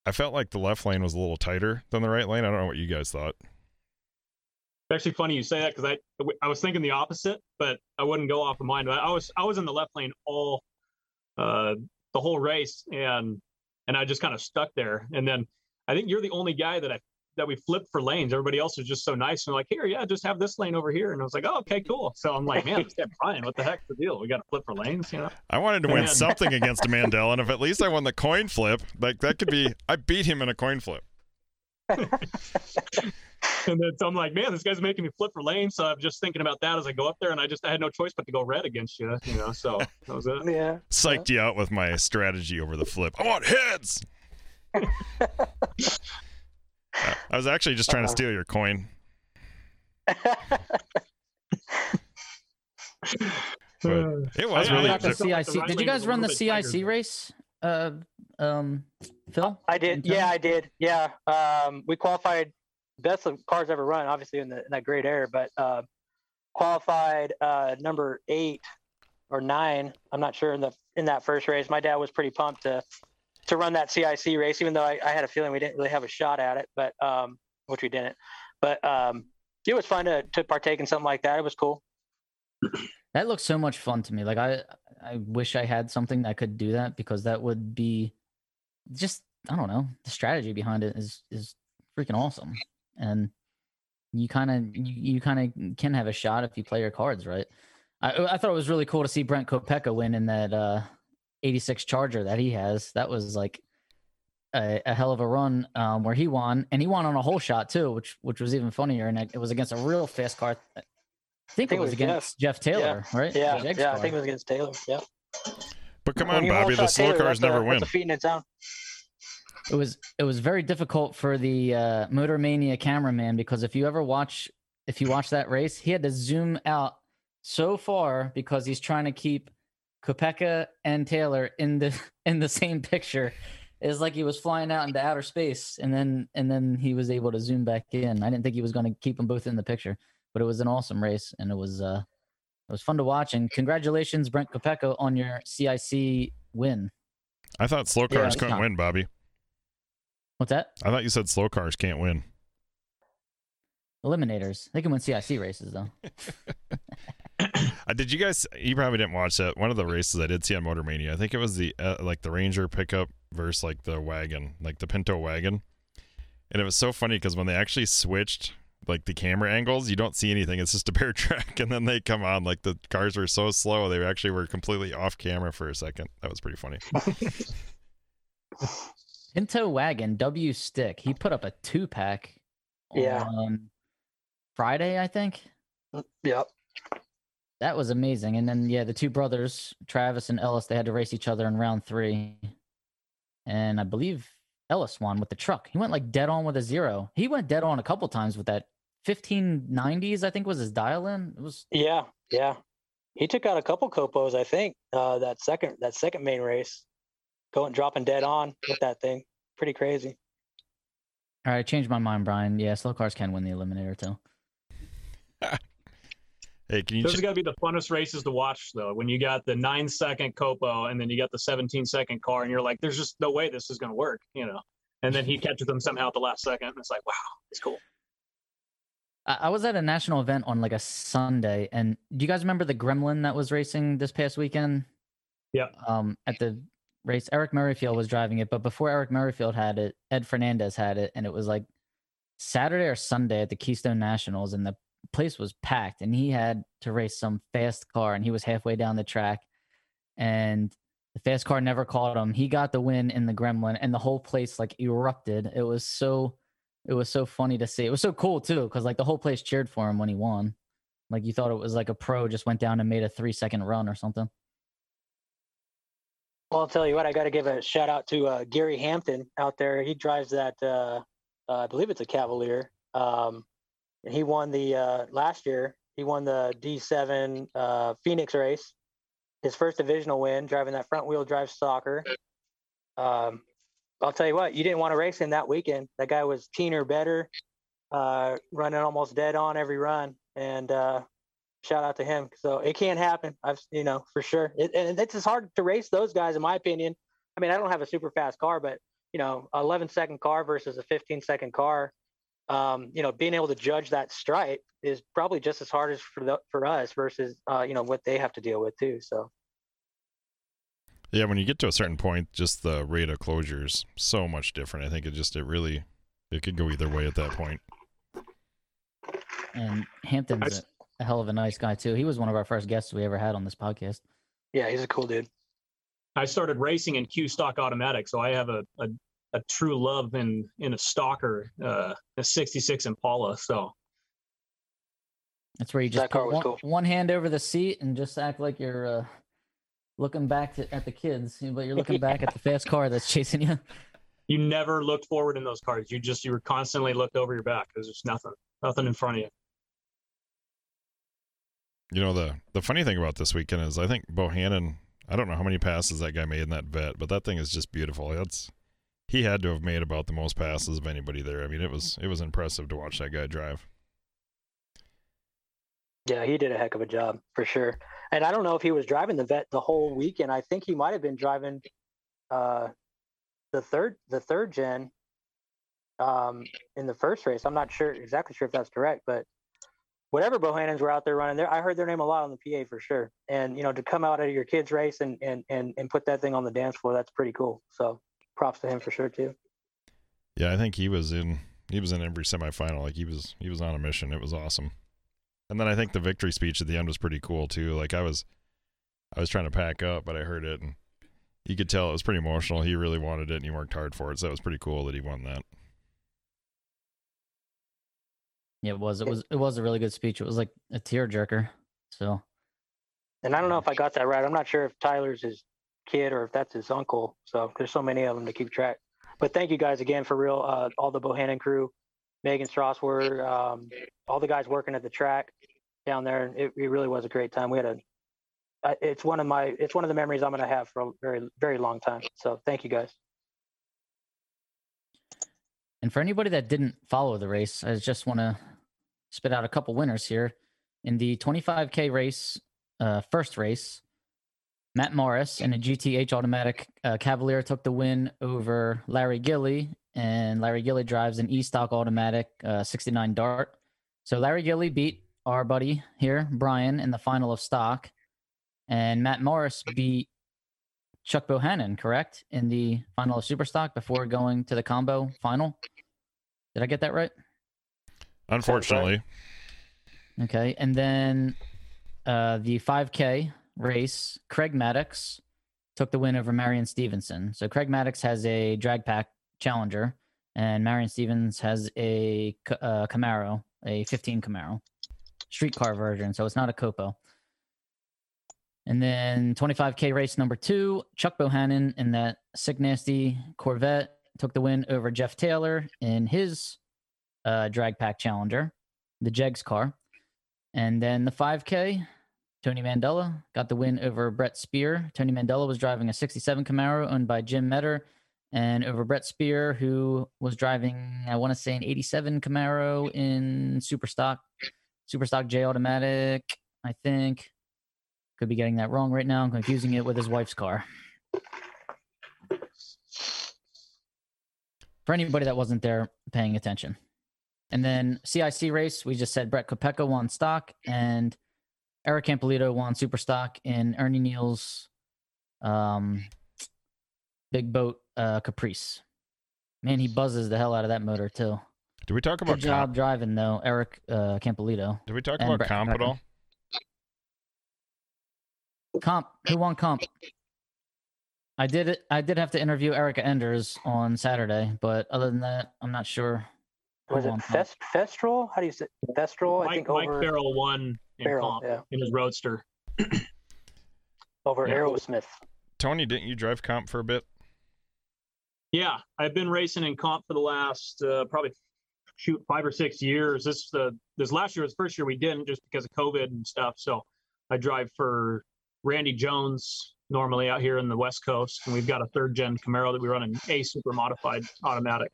I felt like the left lane was a little tighter than the right lane. I don't know what you guys thought. It's actually funny you say that because I I was thinking the opposite, but I wouldn't go off of mine. But I was I was in the left lane all uh, the whole race, and and I just kind of stuck there. And then I think you're the only guy that I that we flipped for lanes. Everybody else was just so nice and like, here, yeah, just have this lane over here. And I was like, oh, okay, cool. So I'm like, man, this guy Brian, what the heck's the deal? We got to flip for lanes, you know? I wanted to win Man. something against Mandela, and if at least I won the coin flip, like that could be, I beat him in a coin flip. And then so I'm like, man, this guy's making me flip for lanes. So I'm just thinking about that as I go up there, and I just I had no choice but to go red against you, you know. So that was it. Yeah. Psyched you out with my strategy over the flip. I want heads. Uh, I was actually just trying to Uh-oh. steal your coin. It was I- I really. About the actually the CIC. Did you guys run the little bit. CIC race? Uh, um, Phil. I did. Yeah, I did. Yeah. Um, we qualified best of cars ever run, obviously in, the, in that great air, but uh, qualified uh, number eight or nine. I'm not sure in the in that first race. My dad was pretty pumped to to run that CIC race, even though I, I had a feeling we didn't really have a shot at it, but um, which we didn't. But um, it was fun to to partake in something like that. It was cool. That looks so much fun to me. Like I, I wish I had something that could do that because that would be just I don't know. The strategy behind it is is freaking awesome, and you kind of you, you kind of can have a shot if you play your cards right. I I thought it was really cool to see Brent Kopeka win in that uh, 86 Charger that he has. That was like a, a hell of a run um, where he won, and he won on a whole shot too, which which was even funnier. And it, it was against a real fast car. I think, it was, against Jeff, Taylor, right? Yeah, Jake's yeah. I think it was against Taylor. Yeah. But come on, Bobby, the slow Taylor, cars that's a- never win. It was it was very difficult for the uh, Motor Mania cameraman because if you ever watch if you watch that race, he had to zoom out so far because he's trying to keep Kopeka and Taylor in the in the same picture. It's like he was flying out into outer space, and then and then he was able to zoom back in. I didn't think he was going to keep them both in the picture, but it was an awesome race, and it was uh it was fun to watch. And congratulations, Brent Kopeka, on your CIC win. I thought slow Yeah, cars it's couldn't not- win, Bobby. What's that? I thought you said slow cars can't win. Eliminators. They can win CIC races though. Uh, did you guys? You probably didn't watch that. One of the races I did see on Motor Mania. I think it was the uh, like the Ranger pickup versus like the wagon, like the Pinto wagon. And it was so funny because when they actually switched like the camera angles, you don't see anything. It's just a bare track, and then they come on like the cars were so slow they actually were completely off camera for a second. That was pretty funny. Pinto Wagon W Stock. He put up a two pack. Yeah. On Friday, I think. Yep. That was amazing. And then yeah, the two brothers, Travis and Ellis, they had to race each other in round three. And I believe Ellis won with the truck. He went like dead on with a zero. He went dead on a couple times with that 1590s, I think was his dial in. It was Yeah, yeah. He took out a couple copos, I think. Uh, that second that second main race, going dropping dead on with that thing. Pretty crazy. all right. I changed my mind, Brian. Yeah, slow cars can win the eliminator too. Hey, can you? Those ch- have got to be the funnest races to watch, though. When you got the nine second Copo and then you got the 17 second car, and you're like, "There's just no way this is going to work," you know. And then he catches them somehow at the last second, and it's like, "Wow, it's cool." I I was at a national event on like a Sunday, and do you guys remember the Gremlin that was racing this past weekend? Yeah. Um, at the race, Eric Murrayfield was driving it, but before Eric Murrayfield had it, Ed Fernandez had it, and it was like Saturday or Sunday at the Keystone Nationals, and the place was packed, and he had to race some fast car, and he was halfway down the track, and the fast car never caught him. He got the win in the Gremlin, and the whole place like erupted. It was so it was so funny to see. It was so cool too, because like the whole place cheered for him when he won. Like you thought it was like a pro just went down and made a three second run or something. Well, I'll tell you what, I got to give a shout out to uh, Gary Hampton out there. He drives that, uh, uh, I believe it's a Cavalier. Um, and he won the uh, last year. He won the D7 uh, Phoenix race, his first divisional win, driving that front wheel drive stocker. Um, I'll tell you what, you didn't want to race him that weekend. That guy was keener, better, uh, running almost dead on every run. And shout out to him. So it can't happen. I've you know for sure. It, and it's as hard to race those guys, in my opinion. I mean, I don't have a super fast car, but you know, 11 second car versus a 15 second car. Um, you know, being able to judge that stripe is probably just as hard as for the, for us versus uh, you know what they have to deal with too. So yeah, when you get to a certain point, just the rate of closure is so much different. I think it just it really it could go either way at that point. And Hampton's s- a, a hell of a nice guy too. He was one of our first guests we ever had on this podcast. yeah, he's a cool dude. I started racing in Q stock automatic, so I have a a, a true love in in a stocker, uh, a '66 Impala. So That's where you just put one, cool. one hand over the seat and just act like you're uh, looking back to, at the kids, but you're looking back at the fast car that's chasing you. you never looked forward in those cars. You just you were constantly looked over your back. Because there's just nothing, nothing in front of you. You know the the funny thing about this weekend is I think Bohannon. I don't know how many passes that guy made in that vet, but that thing is just beautiful. That's he had to have made about the most passes of anybody there. I mean, it was it was impressive to watch that guy drive. Yeah, he did a heck of a job for sure. And I don't know if he was driving the vet the whole weekend. I think he might have been driving uh, the third the third gen um, in the first race. I'm not sure exactly sure if that's correct, but whatever Bohannons were out there running there, I heard their name a lot on the PA for sure. And you know, to come out of your kids' race and and and and put that thing on the dance floor, that's pretty cool. So props to him for sure too. Yeah, I think he was in he was in every semifinal. Like he was he was on a mission. It was awesome. And then I think the victory speech at the end was pretty cool too. Like I was I was trying to pack up, but I heard it and you could tell it was pretty emotional. He really wanted it and he worked hard for it. So it was pretty cool that he won that. Yeah, it was. It was. It was a really good speech. It was like a tearjerker. So And I don't know if I got that right. I'm not sure if Tyler's his kid or if that's his uncle. So there's so many of them to keep track. But thank you guys again for real, uh, all the Bohannon crew, Megan Strasser, um, all the guys working at the track down there. It, it really was a great time. We had a, uh, it's one of my, it's one of the memories I'm going to have for a very, very long time. So thank you guys. And for anybody that didn't follow the race, I just want to spit out a couple winners here. In the 25K race, uh, first race, Matt Morris in a GTH automatic uh, Cavalier took the win over Larry Gilly, and Larry Gilly drives an E-stock automatic uh, 69 Dart. So Larry Gilly beat our buddy here, Brian, in the final of stock, and Matt Morris beat Chuck Bohannon, correct, in the final of super stock before going to the combo final. Did I get that right? Unfortunately. Okay, and then uh, the 5K race, Craig Maddox took the win over Marion Stevenson. So Craig Maddox has a drag pack Challenger, and Marion Stevens has a uh, Camaro, a 15 Camaro, streetcar version. So it's not a Copo. And then 25K race number two, Chuck Bohannon in that sick nasty Corvette took the win over Jeff Taylor in his uh, drag pack Challenger, the Jegs car. And then the 5K, Tony Mandela got the win over Brett Spear. Tony Mandela was driving a 67 Camaro owned by Jim Metter and over Brett Spear, who was driving, I want to say, an 87 Camaro in Superstock, Superstock J Automatic, I think. Could be getting that wrong right now. I'm confusing it with his wife's car. For anybody that wasn't there paying attention. And then CIC race, we just said Brett Kopetka won stock and Eric Campolito won super stock in Ernie Neal's um, big boat uh, Caprice. Man, he buzzes the hell out of that motor too. Did we talk about Good job comp? driving though, Eric uh, Campolito. Did we talk about Brett comp at all? Comp, who won comp? I did. I did have to interview Erica Enders on Saturday, but other than that, I'm not sure. Who Was it won. Fest, Festrel? How do you say Festrel? I think Mike over Farrell won in Farrell, comp yeah. in his Roadster. over Yeah. Aerosmith. Tony, didn't you drive comp for a bit? Yeah, I've been racing in comp for the last uh, probably shoot five or six years. This the this last year was the first year we didn't just because of COVID and stuff. So I drive for Randy Jones normally out here in the West Coast, and we've got a third gen Camaro that we run an A super modified automatic.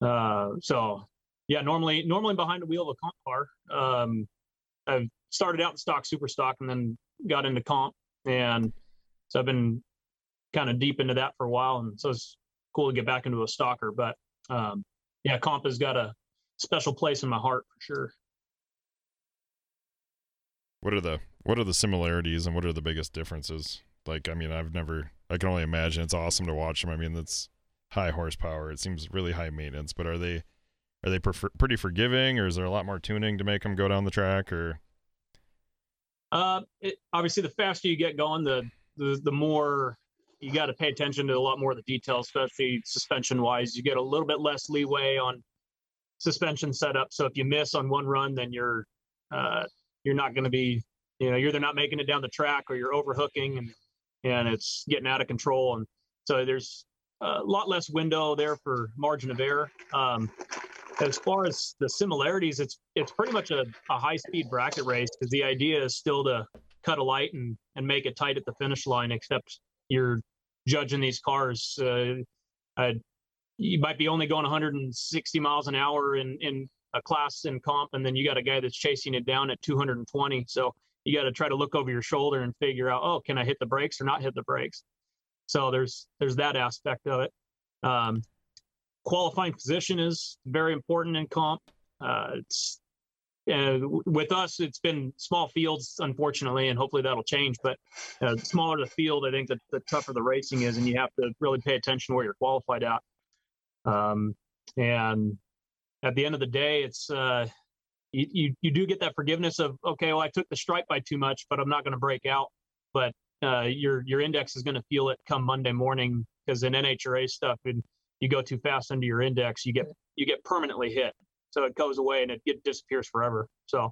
Uh, so yeah, normally normally behind the wheel of a comp car. Um, I've started out in stock super stock and then got into comp, and so I've been kind of deep into that for a while, and so it's cool to get back into a stocker. But um, yeah, comp has got a special place in my heart for sure. What are the what are the similarities and what are the biggest differences? Like, I mean, I've never. I can only imagine. It's awesome to watch them. I mean, that's high horsepower. It seems really high maintenance. But are they are they prefer, pretty forgiving, or is there a lot more tuning to make them go down the track? Or Uh, it, obviously, the faster you get going, the the, the more you got to pay attention to a lot more of the details, especially suspension wise. You get a little bit less leeway on suspension setup. So if you miss on one run, then you're uh, you're not going to be, you know, you're either not making it down the track or you're overhooking and and it's getting out of control. And so there's a lot less window there for margin of error. Um, as far as the similarities, it's it's pretty much a, a high speed bracket race because the idea is still to cut a light and and make it tight at the finish line. Except you're judging these cars. Uh, uh, you might be only going 160 miles an hour in in a class in comp, and then you got a guy that's chasing it down at 220. So you got to try to look over your shoulder and figure out, oh, can I hit the brakes or not hit the brakes? So there's there's that aspect of it. Um, qualifying position is very important in comp. Uh, it's uh, with us, it's been small fields, unfortunately, and hopefully that'll change. But uh, the smaller the field, I think the, tougher the racing is, and you have to really pay attention where you're qualified at. Um, and at the end of the day, it's uh, you, you you do get that forgiveness of okay, well, I took the stripe by too much, but I'm not going to break out. But uh, your your index is going to feel it come Monday morning because in NHRA stuff, and you go too fast under your index, you get you get permanently hit. So it goes away and it, it disappears forever. So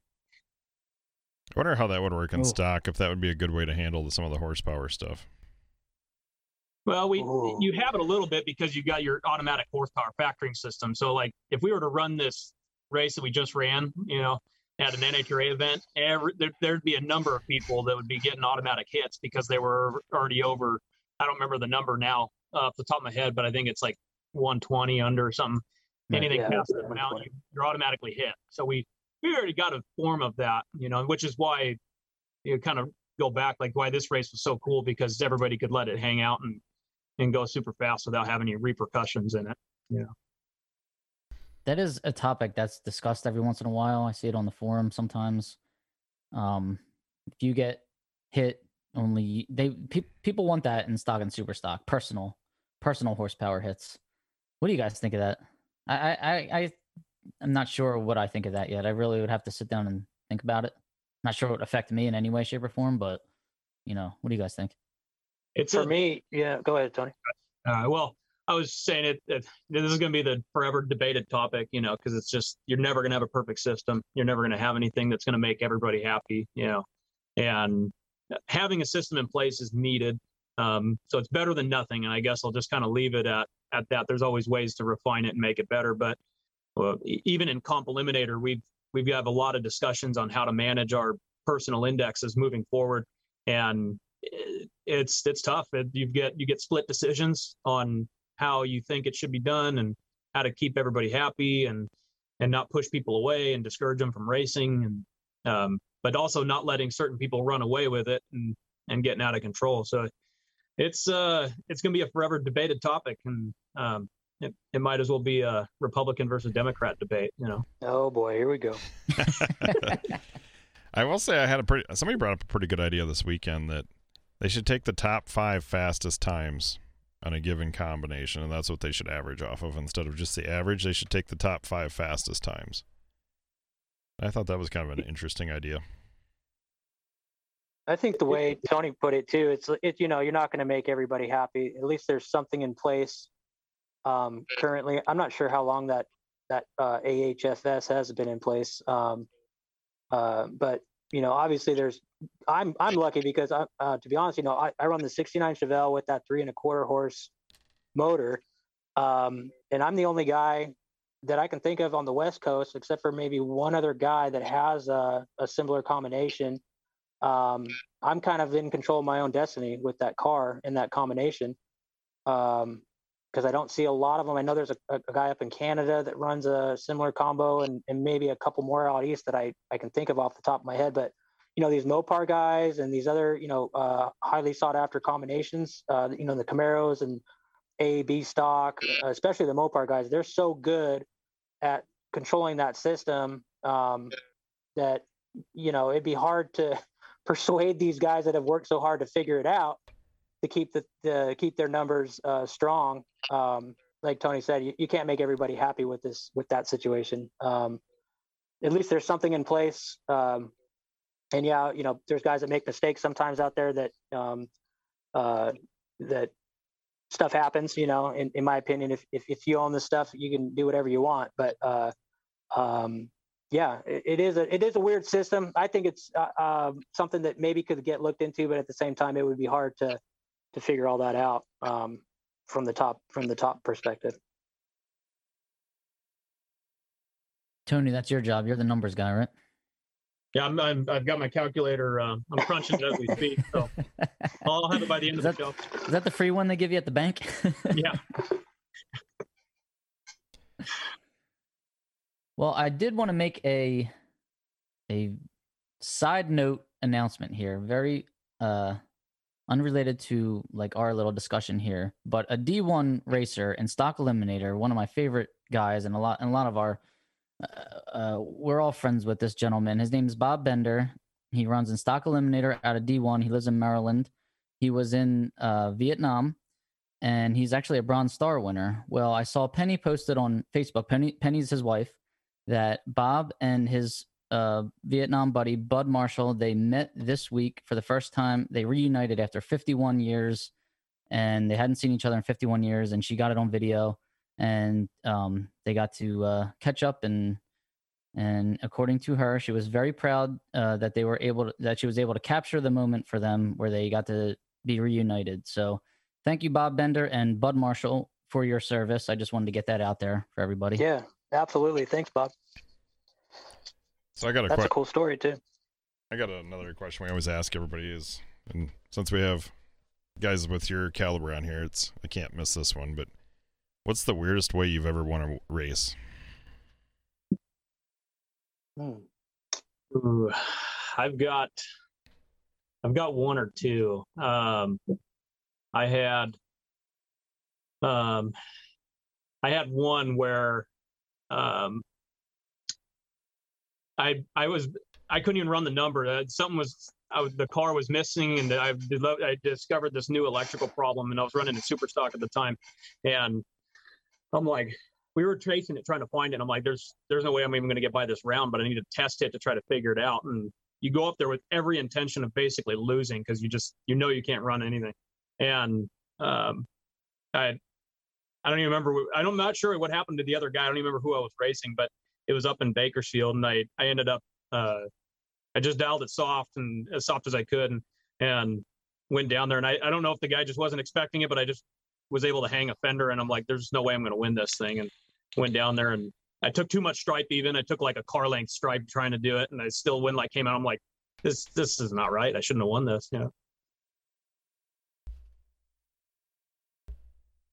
I wonder how that would work in Oh. stock. If that would be a good way to handle some of the horsepower stuff. Well, we Ooh. you have it a little bit because you've got your automatic horsepower factoring system. So like if we were to run this race that we just ran, you know, at an NHRA event, every there, there'd be a number of people that would be getting automatic hits because they were already over. I don't remember the number now uh, off the top of my head, but I think it's like 120 under or something. Right. Anything Yeah, past that amount, you, you're automatically hit. So we we already got a form of that, you know, which is why you kind of go back like why this race was so cool because everybody could let it hang out and and go super fast without having any repercussions in it. Yeah. That is a topic that's discussed every once in a while. I see it on the forum sometimes. Um, if you get hit, only they pe- people want that in stock and super stock, personal, personal horsepower hits. What do you guys think of that? I, I, I, I I'm not sure what I think of that yet. I really would have to sit down and think about it. Not sure it would affect me in any way, shape, or form, but you know, what do you guys think? It's For a, me, yeah. Go ahead, Tony. uh, well, I was saying it, it. This is going to be the forever debated topic, you know, because it's just you're never going to have a perfect system. You're never going to have anything that's going to make everybody happy, you know, and having a system in place is needed. Um, so it's better than nothing. And I guess I'll just kind of leave it at at that. There's always ways to refine it and make it better, but well, even in Comp Eliminator, we've we've got a lot of discussions on how to manage our personal indexes moving forward, and it's it's tough. It, you get you get split decisions on how you think it should be done and how to keep everybody happy and and not push people away and discourage them from racing and um, but also not letting certain people run away with it and and getting out of control. So it's uh it's gonna be a forever debated topic and um, it, it might as well be a Republican versus Democrat debate, you know. Oh boy, here we go. I will say I had a pretty. Somebody brought up a pretty good idea this weekend that they should take the top five fastest times on a given combination, and that's what they should average off of instead of just the average. They should take the top five fastest times. I thought that was kind of an interesting idea. I think the way Tony put it too, it's it you know you're not going to make everybody happy. At least there's something in place um, currently. I'm not sure how long that that uh, AHFS has been in place, um, uh, but you know obviously there's. I'm I'm lucky because I uh, to be honest, you know I, I run the '69 Chevelle with that three and a quarter horse motor, um, and I'm the only guy that I can think of on the West Coast, except for maybe one other guy that has a, a similar combination um, I'm kind of in control of my own destiny with that car and that combination. Um, because I don't see a lot of them. I know there's a, a guy up in Canada that runs a similar combo, and, and maybe a couple more out east that I, I can think of off the top of my head. But you know these Mopar guys and these other you know uh, highly sought after combinations, uh, you know the Camaros and A B stock, uh, especially the Mopar guys. They're so good at controlling that system um, that you know it'd be hard to persuade these guys that have worked so hard to figure it out to keep the, the keep their numbers uh, strong. Um, like Tony said, you, you can't make everybody happy with this with that situation. Um, at least there's something in place. Um, and yeah, you know, there's guys that make mistakes sometimes out there that um, uh, that stuff happens. You know, in, in my opinion, if, if if you own this stuff, you can do whatever you want. But uh, um, yeah, it, it is a it is a weird system. I think it's uh, um, something that maybe could get looked into, but at the same time, it would be hard to to figure all that out um, from the top from the top perspective. Tony, that's your job. You're the numbers guy, right? Yeah, I'm, I'm I've got my calculator. Uh, I'm crunching it as we speak, so I'll have it by the end Is of the that- show. Is that the free one they give you at the bank? Yeah. Well, I did want to make a a side note announcement here, very uh unrelated to like our little discussion here, but a D1 racer and stock eliminator, one of my favorite guys and a lot and a lot of our uh, uh we're all friends with this gentleman. His name is Bob Bender. He runs in stock eliminator out of D1. He lives in Maryland. He was in uh Vietnam and he's actually a bronze star winner. Well, I saw Penny posted on Facebook. Penny Penny's his wife that Bob and his uh, Vietnam buddy Bud Marshall they met this week for the first time. They reunited after 51 years, and they hadn't seen each other in 51 years. And she got it on video, and um, they got to uh, catch up. and And according to her, she was very proud uh, that they were able to, that she was able to capture the moment for them where they got to be reunited. So thank you, Bob Bender and Bud Marshall, for your service. I just wanted to get that out there for everybody. Yeah, absolutely. Thanks, Bob. So I got a That's que- a cool story too. I got another question we always ask everybody is, and since we have guys with your caliber on here, it's I can't miss this one. But what's the weirdest way you've ever won a race? Hmm. Ooh, I've got I've got one or two. Um I had um I had one where um I I was I couldn't even run the number. Uh, something was was, the car was missing, and I I discovered this new electrical problem, and I was running a super stock at the time, and I'm like, we were tracing it, trying to find it. I'm like, there's there's no way I'm even going to get by this round, but I need to test it to try to figure it out. And you go up there with every intention of basically losing because you just you know you can't run anything. And um, I I don't even remember. I'm not sure what happened to the other guy. I don't even remember who I was racing, but it was up in Bakersfield, and I I ended up uh, I just dialed it soft and as soft as I could, and and went down there. And I I don't know if the guy just wasn't expecting it, but I just was able to hang a fender, and I'm like, there's no way I'm going to win this thing, and went down there and I took too much stripe even. I took like a car length stripe trying to do it and I still when like came out. I'm like, this this is not right. I shouldn't have won this. You know.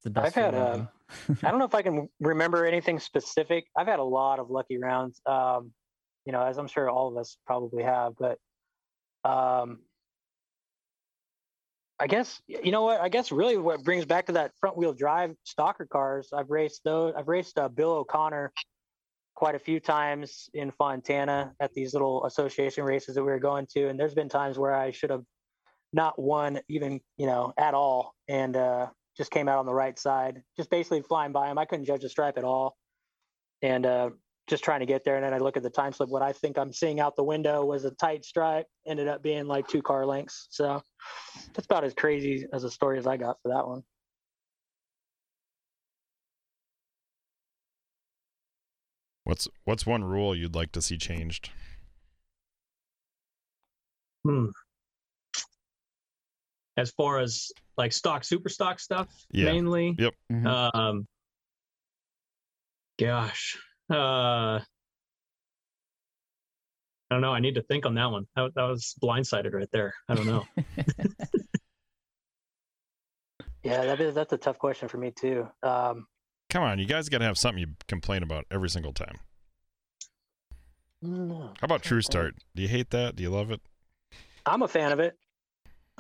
It's the best I've had, feeling, uh, I don't know if I can remember anything specific. I've had a lot of lucky rounds. Um, you know, as I'm sure all of us probably have, but um, I guess you know what? I guess really what brings back to that front wheel drive stocker cars. I've raced those. I've raced uh, Bill O'Connor quite a few times in Fontana at these little association races that we were going to, and there's been times where I should have not won even you know at all, and uh, just came out on the right side, just basically flying by him. I couldn't judge the stripe at all, and uh, just trying to get there. And then I look at the time slip. What I think I'm seeing out the window was a tight stripe. Ended up being like two car lengths. So that's about as crazy as a story as I got for that one. What's what's one rule you'd like to see changed? Hmm. As far as like stock, super stock stuff, Yeah. mainly. Yep. Mhm. Um. Gosh. Uh. I don't know. I need to think on that one. That, that was blindsided right there. I don't know. Yeah, that is that's a tough question for me too. Um, Come on, you guys got to have something you complain about every single time. How about True Start? Do you hate that? Do you love it? I'm a fan of it.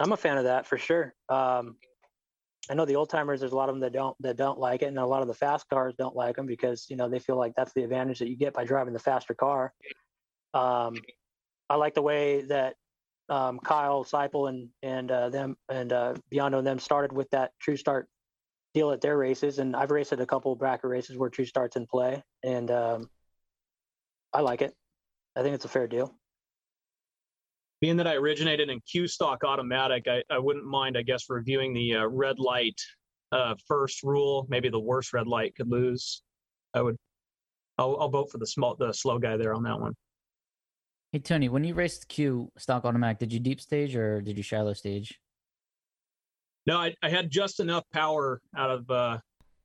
I'm a fan of that for sure. Um, I know the old timers. There's a lot of them that don't that don't like it, and a lot of the fast cars don't like them because you know they feel like that's the advantage that you get by driving the faster car. Um, I like the way that um, Kyle Seipel and and uh, them and uh, Biondo and them started with that True Start deal at their races, and I've raced at a couple bracket races where True Start's in play, and um, I like it. I think it's a fair deal. Being that I originated in Q stock automatic, I, I wouldn't mind, I guess, reviewing the uh, red light uh, first rule. Maybe the worst red light could lose. I would. I'll, I'll vote for the small, the slow guy there on that one. Hey Tony, when you raced Q stock automatic, did you deep stage or did you shallow stage? No, I, I had just enough power out of uh,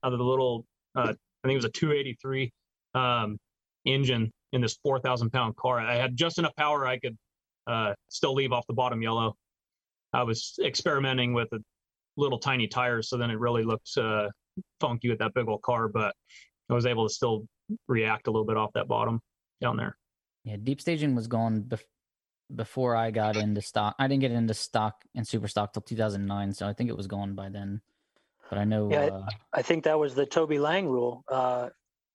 out of the little. Uh, I think it was a 283 um, engine in this 4,000 pound car. I had just enough power I could uh, still leave off the bottom yellow. I was experimenting with a little tiny tires, so then it really looked uh, funky with that big old car. But I was able to still react a little bit off that bottom down there. Yeah, deep staging was gone bef- before I got into stock. I didn't get into stock and super stock till 2009, so I think it was gone by then. But I know. Yeah, uh, I think that was the Toby Lang rule uh,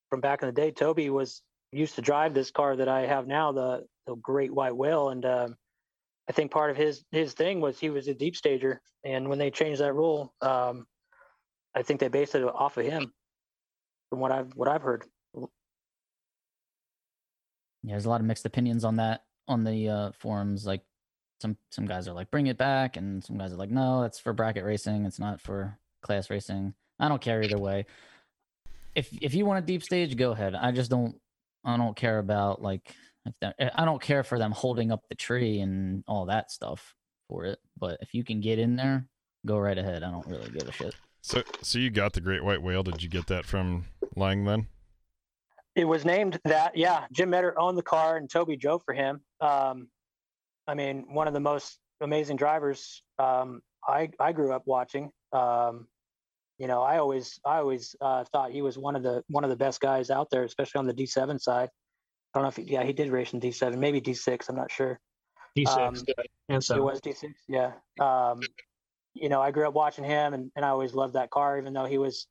from back in the day. Toby was used to drive this car that I have now, the the Great White Whale, and um, I think part of his his thing was he was a deep stager, and when they changed that rule, um, I think they based it off of him, from what I've what I've heard. Yeah, there's a lot of mixed opinions on that on the uh, forums. Like some some guys are like, bring it back, and some guys are like, no, it's for bracket racing. It's not for class racing. I don't care either way. If if you want a deep stage, go ahead. I just don't. I don't care about like. If that, I don't care for them holding up the tree and all that stuff for it. But if you can get in there, go right ahead. I don't really give a shit. So, so you got the great white whale? Did you get that from Lang then? It was named that. Yeah, Jim Metter owned the car, and Toby drove for him. Um, I mean, one of the most amazing drivers um, I I grew up watching. Um, you know, I always I always uh, thought he was one of the one of the best guys out there, especially on the D7 side. I don't know if he, yeah he did race in D7, maybe D6. I'm not sure. D6 Um, and It was D6, yeah. Um, you know, I grew up watching him, and, and I always loved that car, even though he was,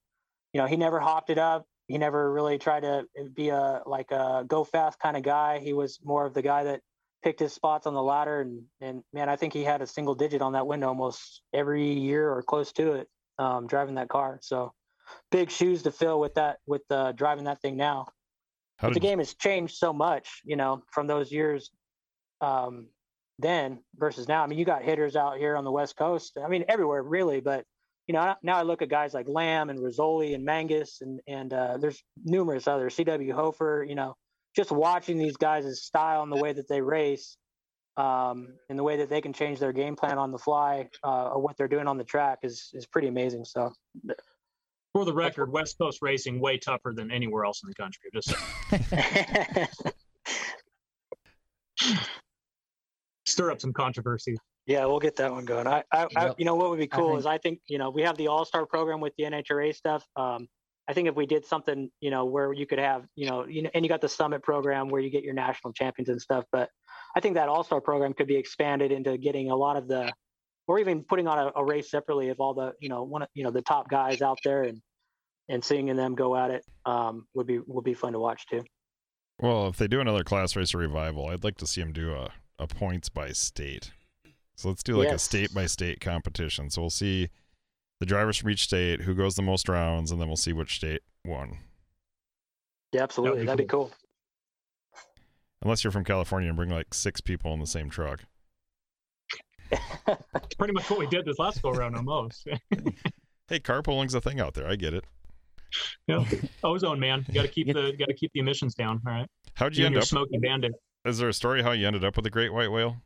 you know, he never hopped it up. He never really tried to be a like a go fast kind of guy. He was more of the guy that picked his spots on the ladder, and and man, I think he had a single digit on that window almost every year or close to it, um, driving that car. So big shoes to fill with that with uh, driving that thing now but the game has changed so much, you know, from those years um, then versus now. I mean, you got hitters out here on the West Coast. I mean, everywhere really, but you know, now I look at guys like Lamb and Rizzoli and Mangus and and uh, there's numerous others. C.W. Hofer. You know, just watching these guys' style and the way that they race. Um, and the way that they can change their game plan on the fly, uh, or what they're doing on the track is is pretty amazing. So, for the record, West Coast racing way tougher than anywhere else in the country. Just stir up some controversy. Yeah, we'll get that one going. I, I, I you know, what would be I cool think- is I think you know we have the All Star program with the NHRA stuff. Um, I think if we did something, you know, where you could have, you know, you know, and you got the Summit program where you get your national champions and stuff. But I think that All Star program could be expanded into getting a lot of the, or even putting on a, a race separately of all the, you know, one, of you know, the top guys out there and and seeing them go at it um, would be would be fun to watch too. well, if they do another class racer revival, I'd like to see them do a, a points by state. So let's do like a state by state competition. So we'll see the drivers from each state, who goes the most rounds, and then we'll see which state won. Yeah, absolutely, be that'd be cool. Unless you're from California and bring like six people in the same truck. It's pretty much what we did this last go around almost. Hey, carpooling's a thing out there. I get it. yeah. Ozone man, you got to keep the got to keep the emissions down. All right, How'd you you end up? smoky bandit. Is there a story how you ended up with the great white whale?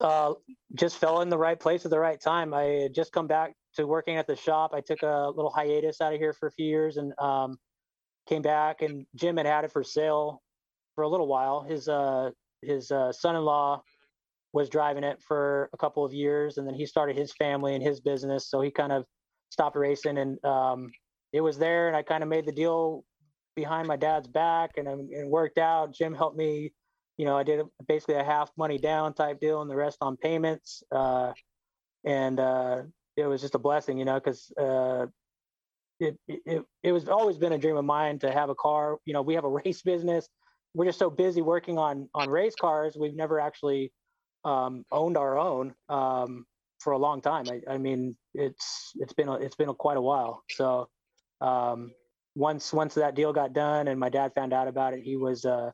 uh, just fell in the right place at the right time. I had just come back to working at the shop. I took a little hiatus out of here for a few years and um, came back. And Jim had had it for sale for a little while. His uh, his uh, son-in-law was driving it for a couple of years, and then he started his family and his business. So he kind of stopped racing, and um, it was there. And I kind of made the deal behind my dad's back, and um, it worked out. Jim helped me you know, I did basically a half money down type deal and the rest on payments. Uh, and uh, it was just a blessing, you know, because uh, it, it it was always been a dream of mine to have a car. You know, we have a race business. We're just so busy working on on race cars. We've never actually um, owned our own um, for a long time. I, I mean, it's it's been a, it's been a, quite a while. So um, once once that deal got done and my dad found out about it, he was uh,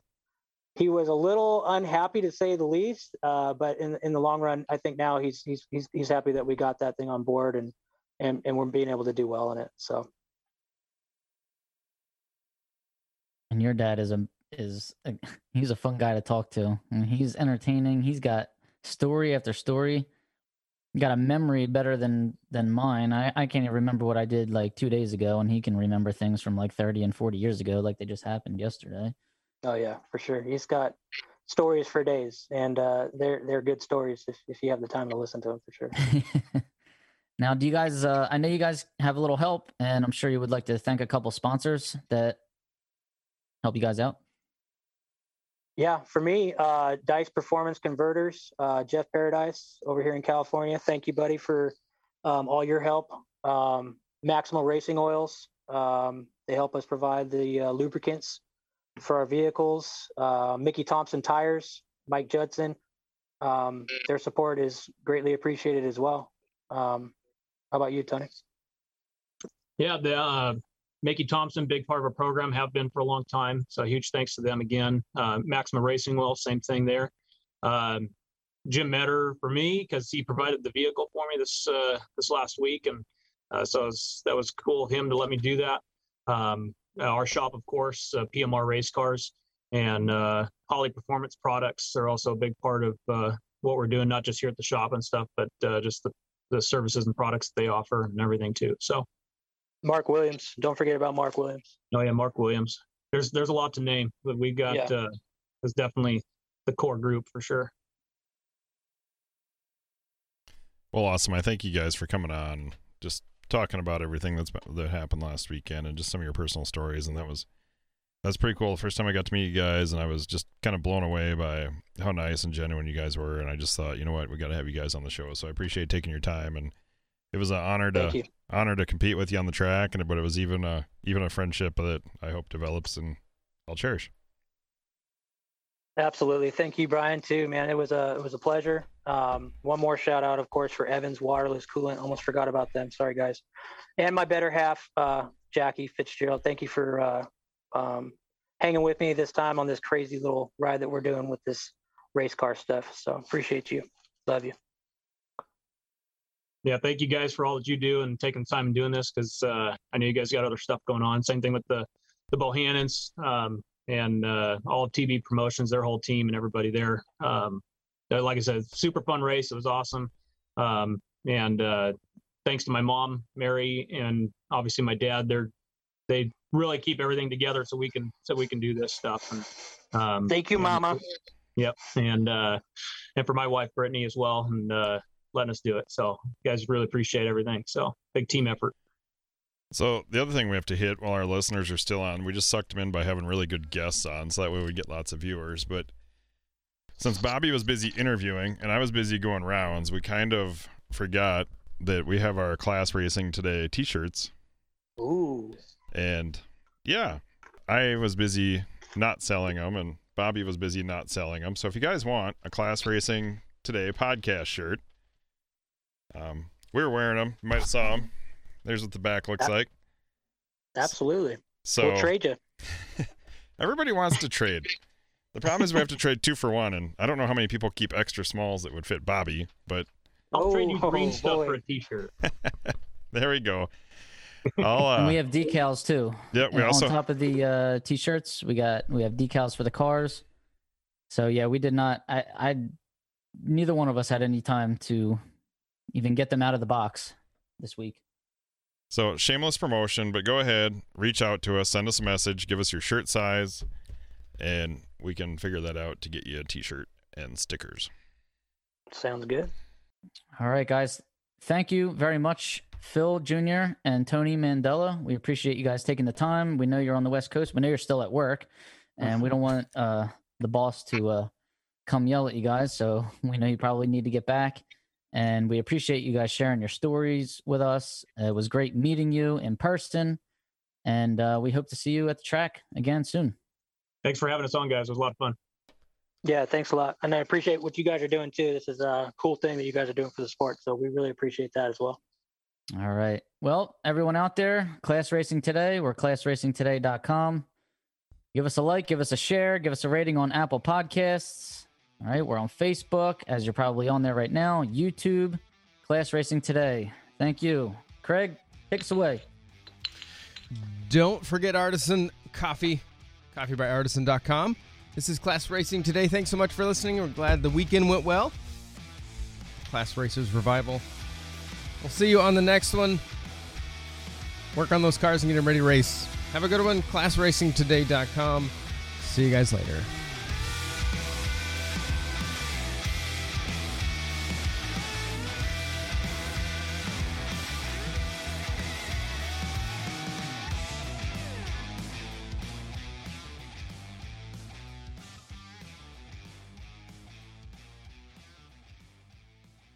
he was a little unhappy to say the least. Uh, but in in the long run, I think now he's he's he's he's happy that we got that thing on board and and and we're being able to do well in it. So And your dad is a is a, he's a fun guy to talk to. And he's entertaining. He's got story after story. Got a memory better than than mine. I I can't even remember what I did like two days ago, and he can remember things from like thirty and forty years ago, like they just happened yesterday. oh yeah, for sure. He's got stories for days, and uh, they're they're good stories if if you have the time to listen to them for sure. now, do you guys? Uh, I know you guys have a little help, and I'm sure you would like to thank a couple sponsors that help you guys out. Yeah, for me, uh, Dice Performance Converters, uh, Jeff Paradise over here in California. Thank you, buddy, for um, all your help. Um, Maxima Racing Oils, um, they help us provide the uh, lubricants for our vehicles. Uh, Mickey Thompson Tires, Mike Judson, um, their support is greatly appreciated as well. Um, how about you, Tony? Yeah, the uh, Mickey Thompson, big part of our program, have been for a long time. So huge thanks to them again. Uh, Maxima Racing Well, same thing there. Um, Jim Metter for me because he provided the vehicle for me this uh, this last week, and uh, so was, that was cool of him to let me do that. Um, our shop, of course, uh, PMR Race Cars and uh, Holley Performance Products are also a big part of uh, what we're doing, not just here at the shop and stuff, but just the the services and products they offer and everything too. So, Mark Williams. Don't forget about Mark Williams. oh yeah, Mark Williams. There's there's a lot to name, but we got Yeah. uh, is definitely the core group for sure. Well, awesome. I thank you guys for coming on, just talking about everything that's that happened last weekend and just some of your personal stories. And that was that's pretty cool. The first time I got to meet you guys, and I was just kind of blown away by how nice and genuine you guys were. And I just thought, you know what, we got to have you guys on the show. So I appreciate taking your time, and it was an honor to honor to compete with you on the track. And but it was even a even a friendship that I hope develops and I'll cherish. Absolutely. Thank you, Brian, too, man. It was a it was a pleasure. Um, one more shout out, of course, for Evans Waterless Coolant. Almost forgot about them. Sorry, guys. And my better half, uh, Jackie Fitzgerald. Thank you for uh, um, hanging with me this time on this crazy little ride that we're doing with this race car stuff. So appreciate you. Love you. Yeah, thank you guys for all that you do and taking time and doing this because uh, I know you guys got other stuff going on. Same thing with the the Bohannons um, and uh, all of TV Promotions, their whole team and everybody there. Um, like I said, super fun race. It was awesome. Um, and uh, thanks to my mom, Mary, and obviously my dad, they're they really keep everything together so we can so we can do this stuff. And um, Thank you, and- Mama. Yep, and uh, and for my wife Brittany as well, and uh, letting us do it. So you guys really appreciate everything. So big team effort. So the other thing we have to hit while our listeners are still on, we just sucked them in by having really good guests on, so that way we get lots of viewers. But since Bobby was busy interviewing and I was busy going rounds, we kind of forgot that we have our class racing today T-shirts, Ooh. and yeah, I was busy not selling them, and Bobby was busy not selling them. So if you guys want a class racing today podcast shirt, um, we were wearing them. You might have saw them. There's what the back looks Yeah. like. Absolutely. So we'll trade you. Everybody wants to trade. The problem is we have to trade two for one, and I don't know how many people keep extra smalls that would fit Bobby, but I'll trade you Oh, green stuff boy. for a T-shirt. there we go. I'll, uh, and we have decals too. yeah, we And also on top of the uh, t-shirts, we got we have decals for the cars. So yeah, we did not. I, I neither one of us had any time to even get them out of the box this week. so shameless promotion, but go ahead, reach out to us, send us a message, give us your shirt size, and we can figure that out to get you a T-shirt and stickers. Sounds good. All right, guys. Thank you very much, Phil Jr. and Tony Mandela. We appreciate you guys taking the time. We know you're on the West Coast. We know you're still at work, and we don't want uh, the boss to uh, come yell at you guys. So we know you probably need to get back. And we appreciate you guys sharing your stories with us. It was great meeting you in person. And uh, we hope to see you at the track again soon. Thanks for having us on, guys. It was a lot of fun. Yeah, thanks a lot. And I appreciate what you guys are doing too. This is a cool thing that you guys are doing for the sport. So we really appreciate that as well. All right. Well, everyone out there, Class Racing Today, we're classracingtoday.com. Give us a like, give us a share, give us a rating on Apple Podcasts. All right. We're on Facebook, as you're probably on there right now, YouTube, Class Racing Today. Thank you. Craig, take us away. Don't forget Artisan Coffee, coffeebyartisan.com. This is Class Racing today. Thanks so much for listening. We're glad the weekend went well. Class Racers Revival. We'll see you on the next one. Work on those cars and get them ready to race. Have a good one. ClassRacingToday.com. See you guys later.